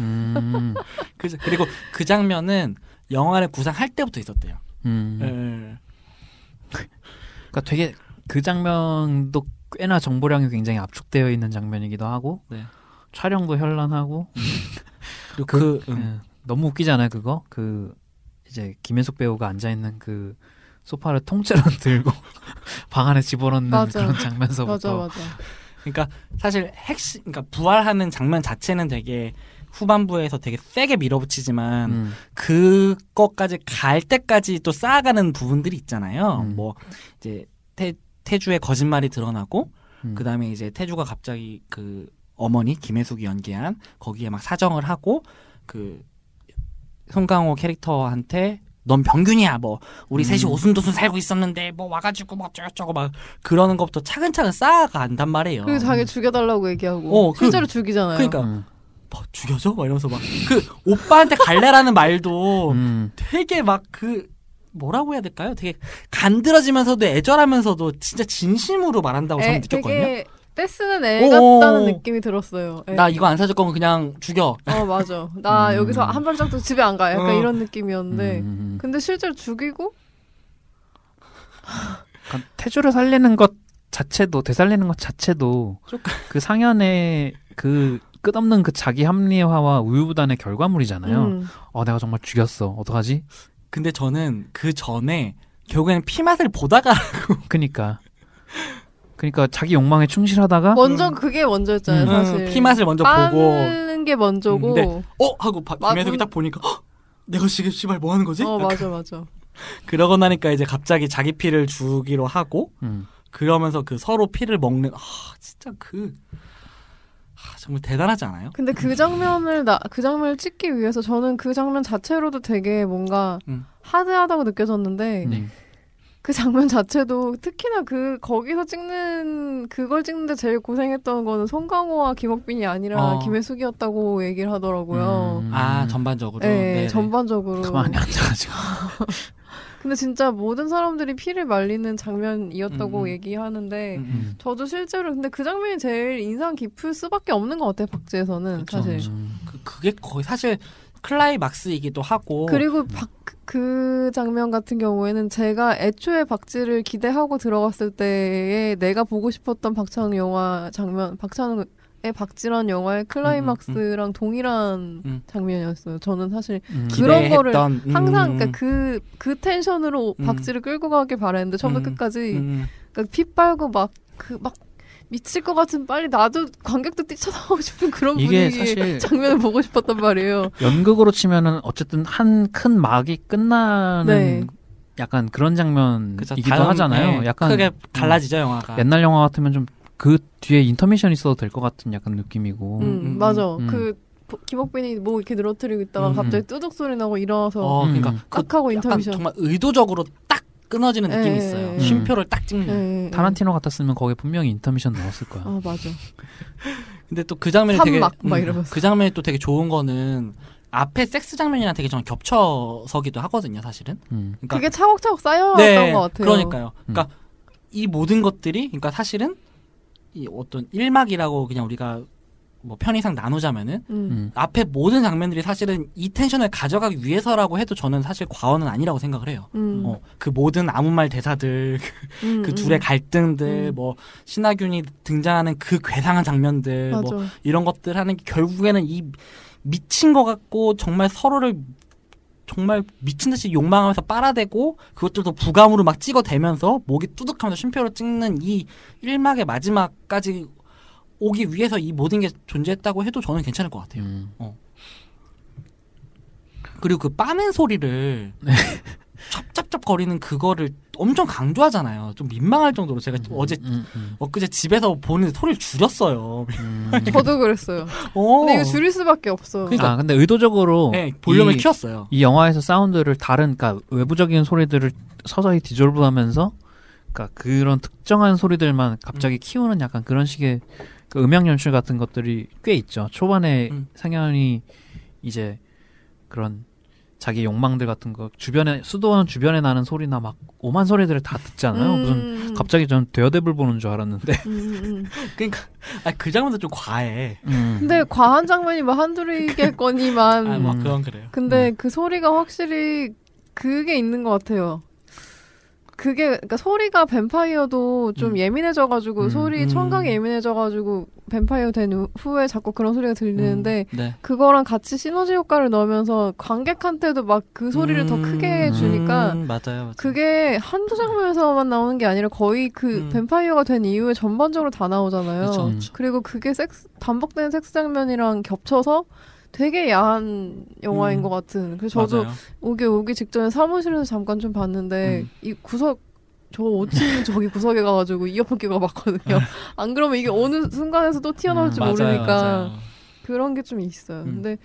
S1: 음,
S2: 그, 그리고 그 장면은 영화를 구상할 때부터 있었대요.
S1: 음.
S2: 네.
S1: 그러니까 되게 그 장면도 꽤나 정보량이 굉장히 압축되어 있는 장면이기도 하고
S2: 네.
S1: 촬영도 현란하고
S2: 그리고 그, 음.
S1: 예, 너무 웃기잖아요 그거 그 이제 김혜숙 배우가 앉아 있는 그 소파를 통째로 들고 방 안에 집어넣는
S3: 맞아.
S1: 그런 장면서부터
S3: 맞아, 맞아.
S2: 그러니까 사실 핵심, 그러니까 부활하는 장면 자체는 되게 후반부에서 되게 세게 밀어붙이지만
S1: 음.
S2: 그것까지 갈 때까지 또 쌓아가는 부분들이 있잖아요.
S1: 음.
S2: 뭐 이제 태, 태주의 거짓말이 드러나고
S1: 음.
S2: 그다음에 이제 태주가 갑자기 그 어머니 김혜숙이 연기한 거기에 막 사정을 하고 그 송강호 캐릭터한테 넌 병균이야 뭐 우리 셋이
S1: 음.
S2: 오순도순 살고 있었는데 뭐 와가지고 뭐 어쩌고저쩌고 막 그러는 것부터 차근차근 쌓아간단 말이에요.
S3: 그리고 자기 죽여달라고 얘기하고
S2: 어, 그-
S3: 실제로 죽이잖아요.
S2: 그러니까
S1: 음.
S2: 뭐 죽여줘? 막 이러면서 막 그 오빠한테 갈래라는 말도
S1: 음.
S2: 되게 막 그 뭐라고 해야 될까요? 되게 간드러지면서도 애절하면서도 진짜 진심으로 말한다고 저는
S3: 애,
S2: 느꼈거든요.
S3: 떼쓰는 애
S2: 오.
S3: 같다는 느낌이 들었어요. 애.
S2: 나 이거 안 사줄 거면 그냥 죽여.
S3: 어 맞아. 나
S1: 음.
S3: 여기서 한 발짝도 집에 안 가. 약간
S2: 어.
S3: 이런 느낌이었는데.
S1: 음.
S3: 근데 실제로 죽이고
S1: 그러니까 태주를 살리는 것 자체도 되살리는 것 자체도
S2: 조금-
S1: 그 상현의 그 끝없는 그 자기 합리화와 우유부단의 결과물이잖아요.
S3: 음.
S1: 어 내가 정말 죽였어. 어떡하지?
S2: 근데 저는 그 전에 결국에는 피맛을 보다가
S1: 그니까 그니까 자기 욕망에 충실하다가
S3: 먼저 그게 먼저였잖아요.
S1: 음.
S3: 사실.
S2: 피맛을 먼저 보고
S3: 빠는 게 먼저고.
S2: 음, 어 하고 바-
S3: 마-
S2: 김혜숙이 딱 보니까 헉! 내가 지금 씨발 뭐 하는 거지?
S3: 어 맞아 맞아.
S2: 그러고 나니까 이제 갑자기 자기 피를 주기로 하고
S1: 음.
S2: 그러면서 그 서로 피를 먹는 아 진짜 그 아, 정말 대단하지 않아요?
S3: 근데 그 장면을 나 그 장면을 찍기 위해서 저는 그 장면 자체로도 되게 뭔가
S2: 음.
S3: 하드하다고 느껴졌는데
S1: 네.
S3: 그 장면 자체도 특히나 그 거기서 찍는 그걸 찍는데 제일 고생했던 거는 송강호와 김옥빈이 아니라
S2: 어.
S3: 김혜숙이었다고 얘기를 하더라고요.
S1: 음.
S2: 아 전반적으로
S3: 네,
S2: 네네.
S3: 전반적으로.
S1: 가만히 앉아가지고
S3: 근데 진짜 모든 사람들이 피를 말리는 장면이었다고
S2: 음, 음.
S3: 얘기하는데
S2: 음, 음.
S3: 저도 실제로 근데 그 장면이 제일 인상 깊을 수밖에 없는 것 같아요 박지에서는
S2: 그쵸,
S3: 사실.
S2: 그쵸.
S1: 음.
S2: 그, 그게 거의 사실 클라이막스이기도 하고
S3: 그리고 박, 그 장면 같은 경우에는 제가 애초에 박지를 기대하고 들어갔을 때에 내가 보고 싶었던 박찬욱 영화 장면, 박찬욱의 박지란 영화의 클라이막스랑 동일한
S2: 음.
S3: 장면이었어요. 저는 사실
S1: 음.
S3: 그런 거를
S2: 기대했던, 음,
S3: 항상 그러니까 그, 그 텐션으로
S2: 음.
S3: 박지를 끌고 가길 바랬는데 처음부터
S2: 음.
S3: 끝까지
S2: 음,
S3: 그러니까 피 빨고 막 그막 미칠 것 같은 빨리 나도 관객도 뛰쳐나오고 싶은 그런
S1: 사실
S3: 장면을 보고 싶었단 말이에요.
S1: 연극으로 치면은 어쨌든 한 큰 막이 끝나는
S3: 네.
S1: 약간 그런 장면이기도
S2: 다음,
S1: 하잖아요.
S2: 네,
S1: 약간
S2: 크게 갈라지죠 영화가.
S1: 옛날 영화 같으면 좀 그 뒤에 인터미션 있어도 될 것 같은 약간 느낌이고.
S3: 음,
S2: 음,
S3: 맞아.
S1: 음.
S3: 그 보- 김옥빈이 뭐 이렇게 늘어뜨리고 있다가
S2: 음.
S3: 갑자기 뚜둑 소리 나고 일어나서
S2: 어,
S1: 음.
S2: 그러니까
S3: 그딱 하고 인터미션.
S2: 정말 의도적으로 딱 끊어지는 느낌이
S3: 예,
S2: 있어요.
S3: 예,
S1: 예.
S2: 쉼표를 딱 찍는.
S3: 예, 예.
S1: 타란티노 같았으면 거기에 분명히 인터미션 넣었을 거야.
S3: 아 맞아.
S2: 근데 또 그 장면이 되게
S3: 산막 막 이러면서.
S2: 그 장면이 또 되게 좋은 거는 앞에 섹스 장면이랑 되게 좀 겹쳐서기도 하거든요, 사실은.
S1: 음.
S2: 그러니까
S3: 그게 차곡차곡 쌓여왔던 것 같아요.
S2: 그러니까요. 그러니까 이 모든 것들이 그러니까 사실은 이 어떤 일막이라고 그냥 우리가 뭐 편의상 나누자면은
S3: 음.
S1: 음.
S2: 앞에 모든 장면들이 사실은 이 텐션을 가져가기 위해서라고 해도 저는 사실 과언은 아니라고 생각을 해요.
S3: 음.
S2: 어, 그 모든 아무 말 대사들,
S3: 음,
S2: 그
S3: 음.
S2: 둘의 갈등들,
S3: 음.
S2: 뭐 신하균이 등장하는 그 괴상한 장면들,
S3: 맞아.
S2: 뭐 이런 것들 하는 게 결국에는 이 미친 것 같고 정말 서로를 정말 미친 듯이 욕망하면서 빨아대고 그것들도 부감으로 막 찍어대면서 목이 뚜둑하면서 쉼표로 찍는 이 일막의 마지막까지 오기 위해서 이 모든 게 존재했다고 해도 저는 괜찮을 것 같아요.
S1: 음.
S2: 그리고 그 빠는 소리를
S1: 네.
S2: 찹찹찹거리는 그거를 엄청 강조하잖아요. 좀 민망할 정도로 제가 어제
S1: 음, 음,
S2: 엊그제 집에서 보는 소리를 줄였어요.
S1: 음.
S3: 저도 그랬어요.
S2: 어.
S3: 근데 이거 줄일 수밖에 없어.
S2: 그러니까-
S1: 아 근데 의도적으로
S2: 네, 볼륨을
S1: 이-
S2: 키웠어요.
S1: 이 영화에서 사운드를 다른 그러니까 외부적인 소리들을 서서히 디졸브하면서 그러니까 그런 특정한 소리들만 갑자기
S2: 음.
S1: 키우는 약간 그런 식의 그 음향 연출 같은 것들이 꽤 있죠. 초반에
S2: 음.
S1: 상현이 이제 그런 자기 욕망들 같은 거 주변에 수도원 주변에 나는 소리나 막 오만 소리들을 다 듣잖아요. 무슨
S3: 음.
S1: 갑자기 전 대여대불 보는 줄 알았는데.
S3: 음, 음, 음.
S2: 그러니까 아, 그 장면도 좀 과해.
S1: 음.
S3: 근데 과한 장면이 뭐 한둘이겠거니만.
S2: 아, 뭐
S1: 음.
S2: 그건 그래요.
S3: 근데 그 소리가 확실히 그게 있는 것 같아요. 그게 그러니까 소리가 뱀파이어도 좀
S2: 음.
S3: 예민해져가지고
S1: 음.
S3: 소리
S2: 음.
S3: 청각이 예민해져가지고 뱀파이어 된 후- 후에 자꾸 그런 소리가 들리는데
S2: 음, 네.
S3: 그거랑 같이 시너지 효과를 넣으면서 관객한테도 막 그 소리를 더 크게
S2: 음,
S3: 주니까
S2: 음, 맞아요. 맞아요.
S3: 그게 한두 장면에서만 나오는 게 아니라 거의 그
S2: 음.
S3: 뱀파이어가 된 이후에 전반적으로 다 나오잖아요.
S2: 그쵸,
S1: 음.
S2: 그쵸.
S3: 그리고 그게 섹스, 반복되는 섹스 장면이랑 겹쳐서 되게 야한 영화인
S2: 음.
S3: 것 같은. 그래서 저도
S2: 맞아요.
S3: 오기 오기 직전에 사무실에서 잠깐 좀 봤는데
S2: 음.
S3: 이 구석 저 5층 저기 구석에 가가지고 이어폰 끼고 봤거든요. 안 그러면 이게 어느 순간에서 또 튀어나올지
S1: 음,
S2: 맞아요,
S3: 모르니까
S2: 맞아요.
S3: 그런 게 좀 있어요.
S2: 음.
S3: 근데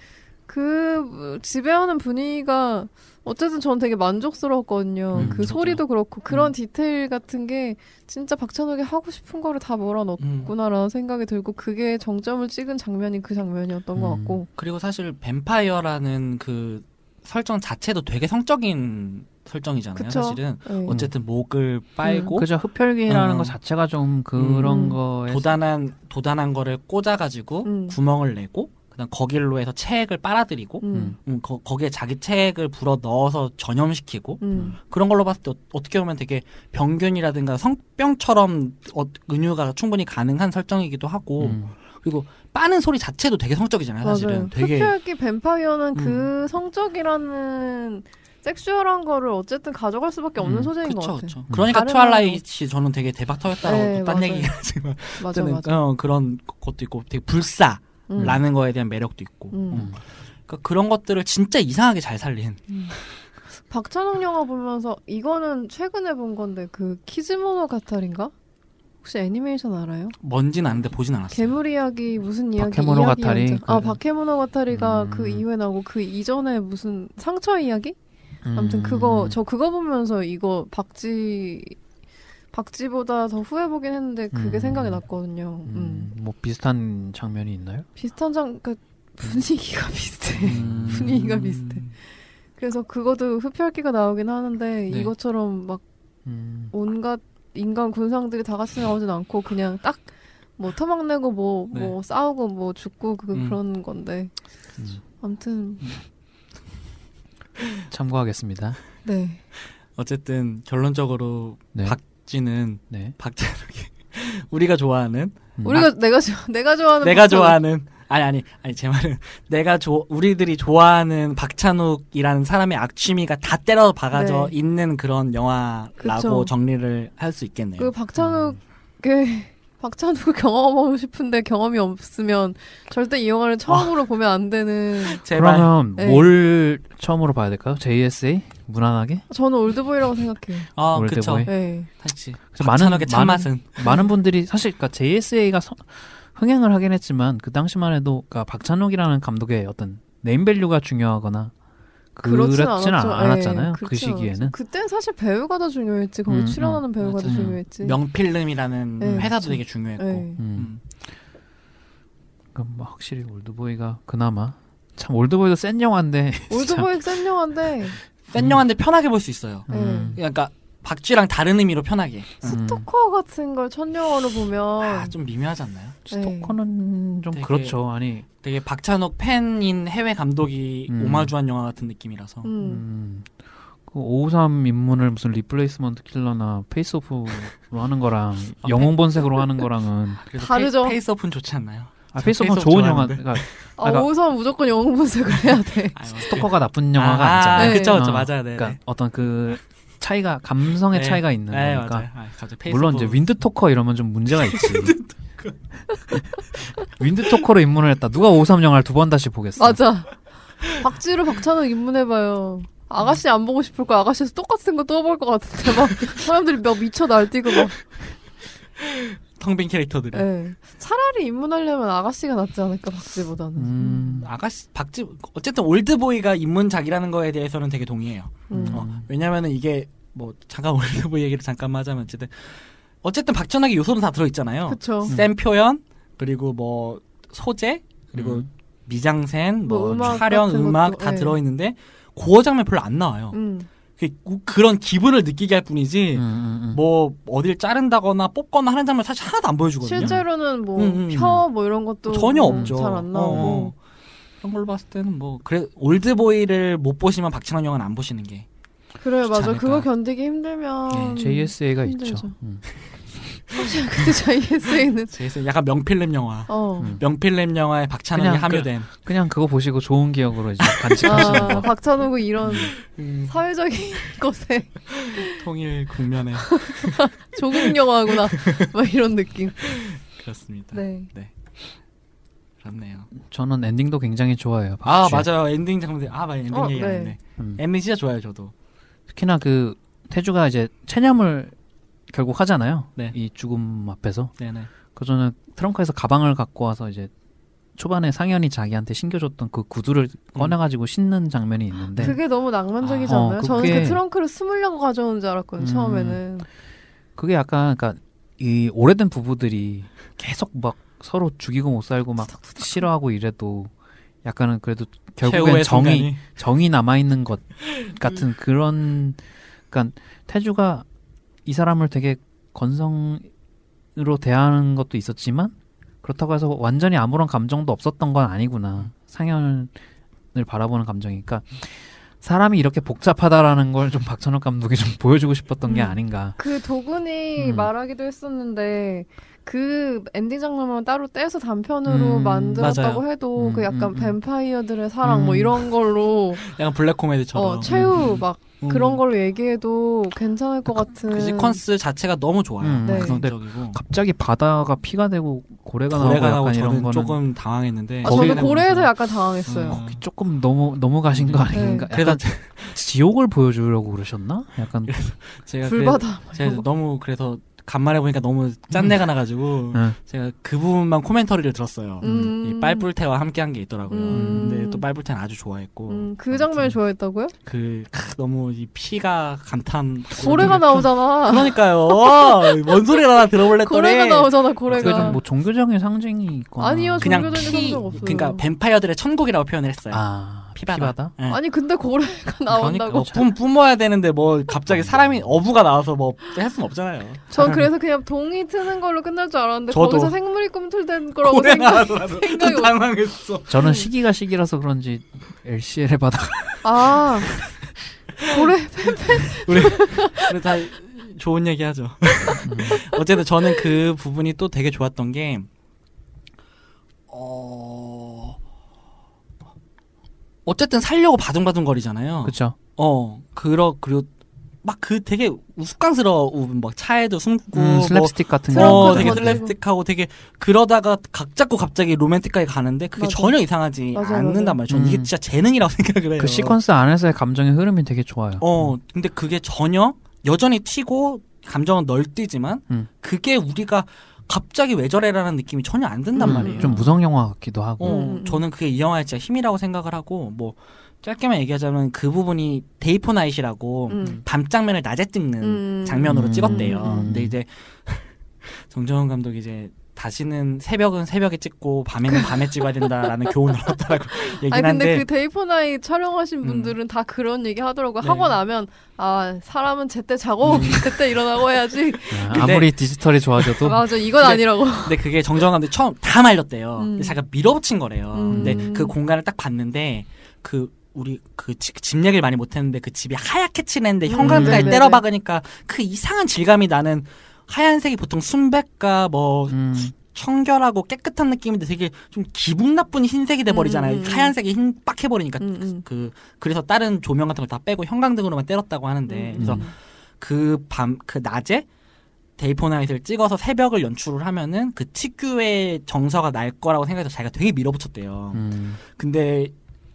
S3: 그 지배하는 분위기가 어쨌든 전 되게 만족스러웠거든요.
S1: 음,
S3: 그
S2: 저도요.
S3: 소리도 그렇고 그런
S2: 음.
S3: 디테일 같은 게 진짜 박찬욱이 하고 싶은 거를 다 몰아넣었구나라는
S2: 음.
S3: 생각이 들고 그게 정점을 찍은 장면이 그 장면이었던 것
S1: 음.
S3: 같고
S2: 그리고 사실 뱀파이어라는 그 설정 자체도 되게 성적인 설정이잖아요.
S3: 그쵸.
S2: 사실은
S3: 네.
S2: 어쨌든 목을 빨고
S1: 그죠 흡혈귀라는
S2: 어.
S1: 것 자체가 좀 그런
S3: 음.
S1: 거에
S2: 도단한 도단한 거를 꽂아가지고
S3: 음.
S2: 구멍을 내고 그다음 거길로 해서 체액을 빨아들이고
S3: 음.
S2: 음, 거, 거기에 자기 체액을 불어 넣어서 전염시키고
S3: 음.
S2: 그런 걸로 봤을 때 어- 어떻게 보면 되게 병균이라든가 성병처럼 어, 은유가 충분히 가능한 설정이기도 하고
S1: 음.
S2: 그리고 빠는 소리 자체도 되게 성적이잖아요 사실은
S3: 맞아요.
S2: 되게
S3: 흡혈귀 뱀파이어는
S2: 음.
S3: 그 성적이라는 섹슈얼한 거를 어쨌든 가져갈 수밖에 없는
S2: 음,
S3: 소재인
S2: 그쵸,
S3: 것 같아요.
S2: 그쵸. 그러니까
S3: 다른
S2: 트와일라이트이 저는 되게 대박 터졌다고
S3: 네,
S2: 딴
S3: 맞아요.
S2: 얘기지만
S3: 맞아 맞아.
S2: 어, 그런 것도 있고 되게 불사 라는
S3: 음.
S2: 거에 대한 매력도 있고
S3: 음.
S1: 음.
S2: 그러니까 그런 것들을 진짜 이상하게 잘 살린
S3: 박찬욱 영화 보면서 이거는 최근에 본 건데 그 키즈모노 가탈인가? 혹시 애니메이션 알아요?
S2: 뭔진 아는데 보진 않았어요.
S3: 괴물 이야기 무슨 이야기
S1: 바케모노
S3: 이야기
S1: 가타리.
S3: 아
S1: 그-
S3: 바케모노 가타리가
S1: 음.
S3: 그 이후에 나오고 그 이전에 무슨 상처 이야기? 아무튼
S1: 음.
S3: 그거 저 그거 보면서 이거 박지 박지보다 더 후회 보긴 했는데 그게
S1: 음.
S3: 생각이 났거든요. 음.
S1: 음, 뭐 비슷한 장면이 있나요?
S3: 비슷한 장, 그 분위기가 비슷해.
S2: 음.
S3: 분위기가 비슷해. 그래서 그것도 흡혈귀가 나오긴 하는데
S2: 네.
S3: 이것처럼 막
S1: 음.
S3: 온갖 인간 군상들이 다 같이 나오진 않고 그냥 딱 뭐 터막내고 뭐뭐
S2: 네.
S3: 싸우고 뭐 죽고 그
S2: 음.
S3: 그런 건데
S1: 음.
S3: 아무튼
S1: 참고하겠습니다.
S3: 네
S2: 어쨌든 결론적으로
S1: 네.
S2: 박 쥐는
S1: 네.
S2: 박찬욱이 우리가 좋아하는
S1: 음.
S3: 우리가 내가 좋아 내가 좋아하는
S2: 내가
S3: 박찬욱.
S2: 좋아하는 아니 아니 아니 제 말은 내가 조 우리들이 좋아하는 박찬욱이라는 사람의 악취미가 다 때려 박아져
S3: 네.
S2: 있는 그런 영화라고
S3: 그쵸.
S2: 정리를 할 수 있겠네요.
S3: 그 박찬욱의 박찬욱을 경험하고 싶은데 경험이 없으면 절대 이 영화를 처음으로 보면 안 되는
S2: 제발
S1: 그러면
S3: 네.
S1: 뭘 처음으로 봐야 될까요? JSA 무난하게?
S3: 저는 올드보이라고 생각해요.
S2: 아
S1: 올드보이.
S2: 그쵸
S3: 네.
S2: 그렇지
S1: 그래서 많은 많은, 많은 분들이 사실 그러니까 JSA가 흥행을 하긴 했지만 그 당시만 해도 그러니까 박찬욱이라는 감독의 어떤 네임밸류가 중요하거나
S3: 그렇진 않았죠.
S1: 않았잖아요.
S3: 네,
S1: 그 시기에는.
S3: 그땐 사실 배우가 더 중요했지. 거기
S1: 음,
S3: 출연하는 배우가 더
S2: 맞아요.
S3: 중요했지.
S2: 명필름이라는
S3: 네,
S2: 회사도
S3: 그쵸.
S2: 되게 중요했고
S3: 네.
S1: 음.
S2: 음.
S1: 그럼 뭐 확실히 올드보이가 그나마 참 올드보이도 센 영화인데
S3: 올드보이 센 영화인데
S2: 센 영화인데 편하게 볼 수 있어요.
S1: 음.
S2: 그러니까 박쥐랑 다른 의미로 편하게. 음.
S3: 스토커 같은 걸 첫 영화로 보면
S2: 아, 좀 미묘하지 않나요?
S1: 스토커는 좀
S2: 되게-
S1: 그렇죠. 아니
S2: 되게 박찬욱 팬인 해외 감독이
S1: 음.
S2: 오마주한 영화 같은 느낌이라서.
S3: 음.
S1: 음. 그 오우삼 입문을 무슨 리플레이스먼트 킬러나 페이스오프로 하는 거랑
S2: 아,
S1: 영웅 본색으로 하는 거랑은
S2: 그래서
S3: 다르죠.
S2: 페이스오프 좋지 않나요?
S1: 아,
S2: 저
S1: 페이스오프는
S2: 페이스오프
S1: 좋은 영화.
S2: 좋아하는데.
S1: 그러니까
S3: 아,
S1: 그러니까-
S3: 오우삼 무조건 영웅 본색을 해야 돼.
S1: 스토커가 나쁜 영화가
S2: 아,
S1: 아니잖아요.
S3: 네.
S2: 그쵸, 그쵸,
S1: 어,
S2: 맞아요. 네.
S1: 그러니까 어떤 그 차이가 감성의
S2: 네.
S1: 차이가 있는
S2: 네,
S1: 거니까.
S2: 맞아요. 아,
S1: 물론 이제. 윈드 토커 이러면 좀 문제가 있지. 윈드 토커로 입문을 했다. 누가 53 영화를 두 번 다시 보겠어?
S3: 맞아. 박쥐로 박찬욱 입문해봐요. 아가씨 안 보고 싶을 거야. 아가씨에서 똑같은 거 또 볼 것 같은데 막 사람들이 막 미쳐 날뛰고 막.
S2: 텅빈 캐릭터들이.
S3: 예. 차라리 입문하려면 아가씨가 낫지 않을까 박쥐보다는.
S1: 음,
S2: 아가씨 박쥐 어쨌든 올드보이가 입문작이라는 거에 대해서는 되게 동의해요.
S3: 음.
S2: 어, 왜냐면은 이게 뭐 잠깐 올드보이 얘기를 잠깐만 하자면 어쨌든 어쨌든 박찬욱의 요소는 다 들어 있잖아요.
S3: 그쵸.
S2: 센 표현 그리고 뭐 소재 그리고
S1: 음.
S2: 미장센 뭐,
S3: 뭐 음악
S2: 촬영 음악
S3: 것도,
S2: 다
S3: 예.
S2: 들어 있는데 gore 장면 별로 안 나와요.
S3: 음.
S2: 그, 그런 기분을 느끼게 할 뿐이지
S1: 음, 음, 음.
S2: 뭐 어딜 자른다거나 뽑거나 하는 장면 사실 하나도 안 보여주거든요.
S3: 실제로는 뭐
S2: 음, 음,
S3: 혀뭐 이런 것도
S2: 전혀
S3: 뭐
S2: 없죠.
S3: 잘 안 나오고.
S2: 어, 그런 걸로 봤을 때는 뭐 그래 올드보이를 못 보시면 박찬욱 영화는 안 보시는 게
S3: 그래 맞아.
S2: 않을까.
S3: 그거 견디기 힘들면
S2: 네,
S1: JSA가 있죠.
S3: 힘들죠.
S1: 음.
S3: 사실 그때 JSA는
S2: 제일 약간 명필름 영화.
S3: 어.
S1: 음.
S2: 명필름 영화에 박찬욱이
S1: 그냥
S2: 함유된
S1: 그 냥 그거 보시고 좋은 기억으로 이제 간직하시는
S3: 아,
S1: 거.
S3: 박찬욱은 이런
S2: 음,
S3: 사회적인 것에
S2: 통일 국면에
S3: 조국 영화구나 막 이런 느낌.
S2: 그렇습니다.
S3: 네.
S2: 그렇네요.
S1: 저는 엔딩도 굉장히 좋아해요.
S2: 아
S1: 박쥐.
S2: 맞아요 엔딩 장면 아 맞아 엔딩
S3: 어,
S2: 얘기 안
S3: 네.
S1: 음.
S2: 엔딩 진짜 좋아요 저도.
S1: 특히나 그 태주가 이제 체념을 결국 하잖아요.
S2: 네.
S1: 이 죽음 앞에서.
S2: 네네.
S1: 그 저는 트렁크에서 가방을 갖고 와서 이제 초반에 상현이 자기한테 신겨줬던 그 구두를 꺼내가지고 신는 장면이 있는데
S3: 그게 너무 낭만적이지
S1: 아, 어,
S3: 않나요? 저는
S1: 그게-
S3: 그 트렁크를 숨으려고 가져오는 줄 알았거든요.
S1: 음.
S3: 처음에는.
S1: 그게 약간 그러니까 이 오래된 부부들이 계속 막 서로 죽이고 못 살고 막 싫어하고 이래도 약간은 그래도 결국엔 정이
S2: 순간이.
S1: 정이 남아 있는 것 같은 그런 그러니까 태주가 이 사람을 되게 건성으로 대하는 것도 있었지만 그렇다고 해서 완전히 아무런 감정도 없었던 건 아니구나 상현을 바라보는 감정이니까 사람이 이렇게 복잡하다라는 걸 좀 박찬욱 감독이 좀 보여주고 싶었던 게
S3: 음.
S1: 아닌가
S3: 그 도군이
S1: 음.
S3: 말하기도 했었는데 그 엔딩 장면만 따로 떼서 단편으로
S1: 음,
S3: 만들었다고
S2: 맞아요.
S3: 해도
S1: 음,
S3: 그 약간
S1: 음, 음.
S3: 뱀파이어들의 사랑 뭐
S1: 음.
S3: 이런 걸로
S2: 약간 블랙 코미디처럼.
S3: 어 최후 막
S2: 음.
S3: 그런 걸로 얘기해도 괜찮을 것 같은
S2: 그 시퀀스 자체가 너무 좋아요.
S1: 음,
S3: 네.
S2: 감성적이고.
S1: 갑자기 바다가 피가 되고 고래가 나오고
S2: 고래가
S1: 약간
S2: 나고
S1: 이런 거는
S2: 조금 당황했는데.
S3: 아, 저는 고래에서 약간 당황했어요.
S2: 음.
S1: 거기 조금 너무 너무 가신 거 아닌가?
S2: 그래서
S1: 약간 지옥을 보여주려고 그러셨나? 약간
S2: 제가 그래,
S3: 불바다
S2: 제가 너무 그래서 간만에 보니까 너무 짠내가 나가지고
S1: 응.
S2: 제가 그 부분만 코멘터리를 들었어요.
S3: 음.
S2: 이 빨불태와 함께한 게 있더라고요.
S3: 음.
S2: 근데 또 빨불태는 아주 좋아했고
S3: 음, 그 장면 좋아했다고요?
S2: 그 크, 너무 이 피가 감탄
S3: 고래가 나오잖아.
S2: 그러니까요. 뭔 소리를 하나 들어볼래
S3: 고래가 나오잖아. 고래가.
S1: 좀 뭐 종교적인 상징이 있거나
S3: 아니요,
S2: 그냥
S3: 종교적인
S2: 피
S3: 상징 없어요.
S2: 그러니까 뱀파이어들의 천국이라고 표현을 했어요.
S1: 아
S2: 피바다.
S1: 피바다?
S2: 예.
S3: 아니 근데 고래가
S2: 그러니까
S3: 나온다고.
S2: 어, 뿜 뿜어야 되는데 뭐 갑자기 사람이 어부가 나와서 뭐 할 수는 없잖아요.
S3: 전 그래서 그냥 동이 트는 걸로 끝날 줄 알았는데
S2: 저도.
S3: 거기서 생물이 꿈틀댄 거라고 생각. 생각이
S2: 좀 당황했어.
S1: 저는 시기가 시기라서 그런지 LCL의 바다
S3: 아 고래
S2: 우리 우리 다 좋은 얘기하죠.
S1: 음.
S2: 어쨌든 저는 그 부분이 또 되게 좋았던 게 어. 어쨌든 살려고 바둥바둥 거리잖아요.
S1: 그쵸?
S2: 어, 그러 그리고 막 그 되게 우스꽝스러운 막 차에도 숨고
S1: 음,
S2: 뭐
S1: 슬랩스틱 같은
S3: 트렁크도
S2: 어,
S1: 거
S2: 되게. 슬랩스틱하고 되게 그러다가 각 잡고 갑자기 로맨틱하게 가는데 그게
S3: 맞아.
S2: 전혀 이상하지
S3: 맞아,
S2: 않는단
S3: 맞아.
S2: 말이에요. 저는 이게
S1: 음.
S2: 진짜 재능이라고 생각을 해요.
S1: 그 시퀀스 안에서의 감정의 흐름이 되게 좋아요.
S2: 어, 근데 그게 전혀 여전히 튀고 감정은 널뛰지만
S1: 음.
S2: 그게 우리가 갑자기 왜 저래라는 느낌이 전혀 안 든단
S3: 음,
S2: 말이에요.
S1: 좀 무성 영화 같기도 하고.
S2: 어,
S3: 음, 음.
S2: 저는 그게 이 영화의 진짜 힘이라고 생각을 하고 뭐 짧게만 얘기하자면 그 부분이 day for night이라고
S3: 음.
S2: 밤 장면을 낮에 찍는
S3: 음.
S2: 장면으로
S1: 음.
S2: 찍었대요.
S1: 음.
S2: 근데 이제 정정훈 감독이 이제 다시는 새벽은 새벽에 찍고 밤에는 밤에 찍어야 된다라는 교훈을 얻었다고 얘기는
S3: 아니 근데
S2: 한데
S3: 그 day for night 촬영하신
S2: 음.
S3: 분들은 다 그런 얘기 하더라고요.
S2: 네.
S3: 하고 나면 아 사람은 제때 자고
S2: 음.
S3: 제때 일어나고 해야지.
S1: 아,
S2: 근데-
S1: 아무리 디지털이 좋아져도
S3: 맞아 이건
S2: 근데-
S3: 아니라고.
S2: 근데 그게 감독이 처음 다 말렸대요.
S3: 음.
S2: 근데 자기가 밀어붙인 거래요.
S3: 음.
S2: 근데 그 공간을 딱 봤는데 그 우리 그 집 얘기를 많이 못했는데 그 집이 하얗게 칠했는데
S3: 음,
S2: 형광등까지
S3: 네네네.
S2: 때려 박으니까 그 이상한 질감이 나는 하얀색이 보통 순백과 뭐
S1: 음,
S2: 청결하고 깨끗한 느낌인데 되게 좀 기분 나쁜 흰색이 돼버리잖아요.
S3: 음.
S2: 하얀색이 흰 빡 해버리니까
S3: 음, 음.
S2: 그 그래서 다른 조명 같은 걸 다 빼고 형광등으로만 때렸다고 하는데
S3: 음,
S2: 그래서
S3: 음.
S2: 그밤그 낮에 day for night을 찍어서 새벽을 연출을 하면은 그 특유의 정서가 날 거라고 생각해서 자기가 되게 밀어붙였대요.
S1: 음.
S2: 근데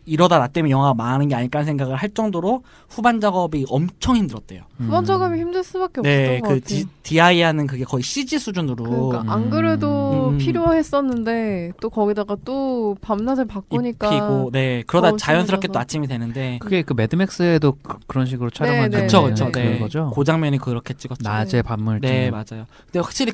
S2: 이러다 나 때문에 영화가 망하는 게 아닐까 하는 생각을 할 정도로 후반 작업이 엄청 힘들었대요.
S3: 후반
S1: 음.
S3: 작업이 힘들 수밖에
S2: 네,
S3: 없었던
S2: 것그
S3: 같아요.
S2: DI 하는 그게 거의 CG 수준으로
S3: 그러니까 안
S1: 음.
S3: 그래도
S2: 음.
S3: 필요했었는데 또 거기다가 또 밤낮을 바꾸니까
S2: 입히고 네 그러다
S3: 더
S2: 자연스럽게. 또 아침이 되는데
S1: 그게 그 매드맥스에도 그, 런 식으로 촬영한
S3: 네,
S2: 그쵸
S3: 네,
S2: 그쵸
S3: 네.
S2: 네
S1: 그거죠.
S2: 그 장면이 그렇게 찍었죠.
S1: 낮에 밤을
S2: 네. 맞아요. 근데 확실히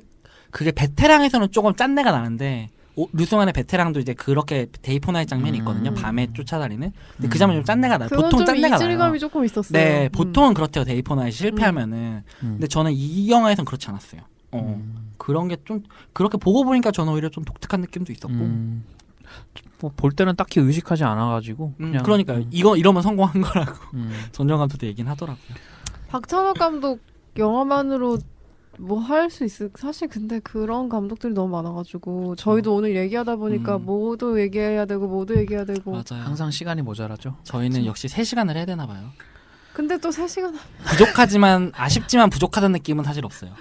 S2: 그게 베테랑에서는 조금 짠내가 나는데 오, 류승완의 베테랑도 이제 그렇게 day for night 장면이 있거든요.
S1: 음.
S2: 밤에 쫓아다니는. 근데
S1: 음.
S2: 그 장면 좀 짠내가 나요. 보통
S3: 좀
S2: 짠내가 나요.
S3: 이질감이 조금 있었어요.
S2: 네,
S3: 음.
S2: 보통은 그렇대요. day for night이 실패하면은.
S1: 음.
S2: 근데 저는 이 영화에선 그렇지 않았어요. 어.
S1: 음.
S2: 그런 게 좀 그렇게 보고 보니까 저는 오히려 좀 독특한 느낌도 있었고.
S1: 음. 뭐볼 때는 딱히 의식하지 않아가지고
S2: 음,
S1: 그냥
S2: 그러니까요.
S1: 음.
S2: 이거 이러면 성공한 거라고
S1: 음.
S2: 전정 감독도 얘기는 하더라고요.
S3: 박찬욱 감독 영화만으로 뭐 할 수 있을 사실 근데 그런 감독들이 너무 많아가지고 저희도 오늘 얘기하다 보니까
S2: 음.
S3: 뭐도 얘기해야 되고 뭐도 얘기해야 되고
S2: 맞아요.
S1: 항상 시간이 모자라죠.
S2: 저희는 역시 3 시간을 해야 되나 봐요.
S3: 근데 또 3시간
S2: 부족하지만 아쉽지만 부족하다는 느낌은 사실 없어요.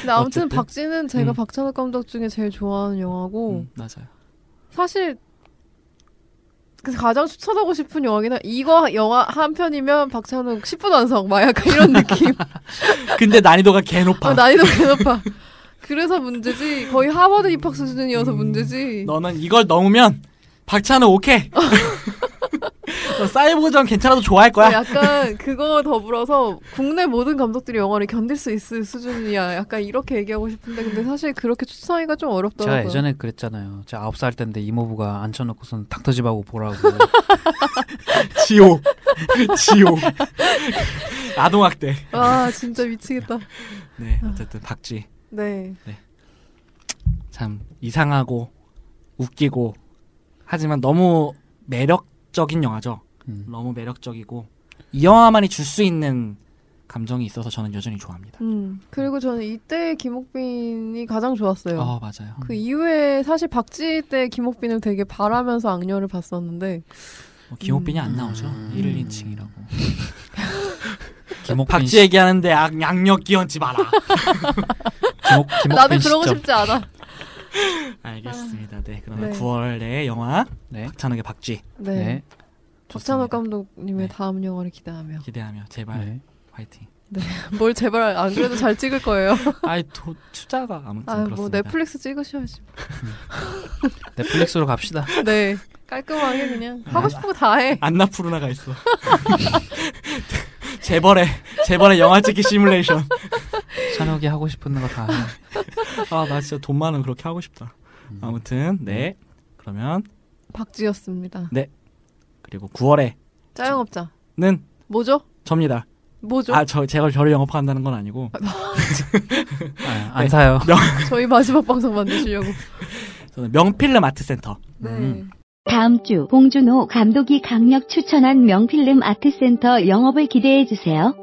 S3: 근데 아무튼
S2: 어쨌든.
S3: 박쥐는 제가
S2: 음.
S3: 박찬욱 감독 중에 제일 좋아하는 영화고
S2: 음, 맞아요.
S3: 사실 그 가장 추천하고 싶은 영화긴 한 이거 영화 한 편이면 박찬욱 10분 완성 막 약간 이런 느낌
S2: 근데 난이도가 개 높아.
S3: 어, 난이도 개 높아 그래서 문제지 거의 하버드 입학 수준이어서
S2: 음,
S3: 문제지
S2: 너는 이걸 넘으면 박찬호 오케이. 너 사이버전 괜찮아도 좋아할
S3: 어,
S2: 거야.
S3: 약간 그거 더불어서 국내 모든 감독들이 영화를 견딜 수 있을 수준이야 약간 이렇게 얘기하고 싶은데 근데 사실 그렇게 추천하기가 좀 어렵더라고요
S1: 제가 예전에 그랬잖아요. 제가 아홉 살 때인데 이모부가 앉혀놓고선 닥터집하고 보라고.
S2: 지옥. 지옥. 아동학대.
S3: 아 진짜 미치겠다
S2: 네, 어쨌든 박쥐. 네참 이상하고 웃기고 하지만 너무 매력적인 영화죠.
S1: 음.
S2: 너무 매력적이고 이 영화만이 줄 수 있는 감정이 있어서 저는 여전히 좋아합니다.
S3: 음, 그리고 저는 이때 김옥빈이 가장 좋았어요.
S2: 어 맞아요.
S3: 그 이후에 사실 박지 때 김옥빈을 되게 바라면서 악녀를 봤었는데
S2: 뭐 김옥빈이 안
S1: 음.
S2: 나오죠.
S1: 음.
S2: 1일 2층이라고.
S1: 김옥빈
S2: 박쥐
S1: 시-
S2: 얘기하는데 악, 양력 끼얹지 마라.
S1: 김옥, 김옥빈
S3: 나도 그러고
S1: 시점.
S3: 싶지 않아.
S2: 알겠습니다. 네, 그러면
S3: 네.
S2: 9월에 영화
S1: 네.
S2: 박찬욱의 박쥐
S3: 네.
S1: 네.
S3: 박찬욱. 감독님의
S2: 네.
S3: 다음 영화를 기대하며
S2: 기대하며 제발
S1: 네.
S2: 화이팅.
S3: 뭘 제발 안 그래도 잘 찍을 거예요.
S2: 아이 도, 투자가 아무튼
S3: 아, 뭐
S2: 그렇습니다.
S3: 넷플릭스 찍으셔야지.
S1: 넷플릭스로 갑시다.
S3: 네. 깔끔하게 그냥
S2: 네.
S3: 하고 싶은 거 다 해.
S2: 안나 푸르 나가 있어. 재벌의 재벌의 영화 찍기 시뮬레이션.
S1: 찬욱이 하고 싶은 거 다. 해.
S2: 아나 진짜 돈 많으면 그렇게 하고 싶다.
S1: 음.
S2: 아무튼 네 그러면
S3: 박지였습니다.
S2: 그리고 9월에는
S3: 짜영업자.
S2: 네.
S3: 뭐죠?
S2: 접니다.
S3: 뭐죠?
S2: 아 저 제가 저를 영업한다는 건 아니고
S1: 아, 안
S2: 네.
S1: 사요.
S3: 저희 마지막 방송 만드시려고.
S2: 저는 명필름 아트센터.
S3: 네.
S1: 음.
S4: 다음 주 봉준호 감독이 강력 추천한 명필름 아트센터 영업을 기대해 주세요.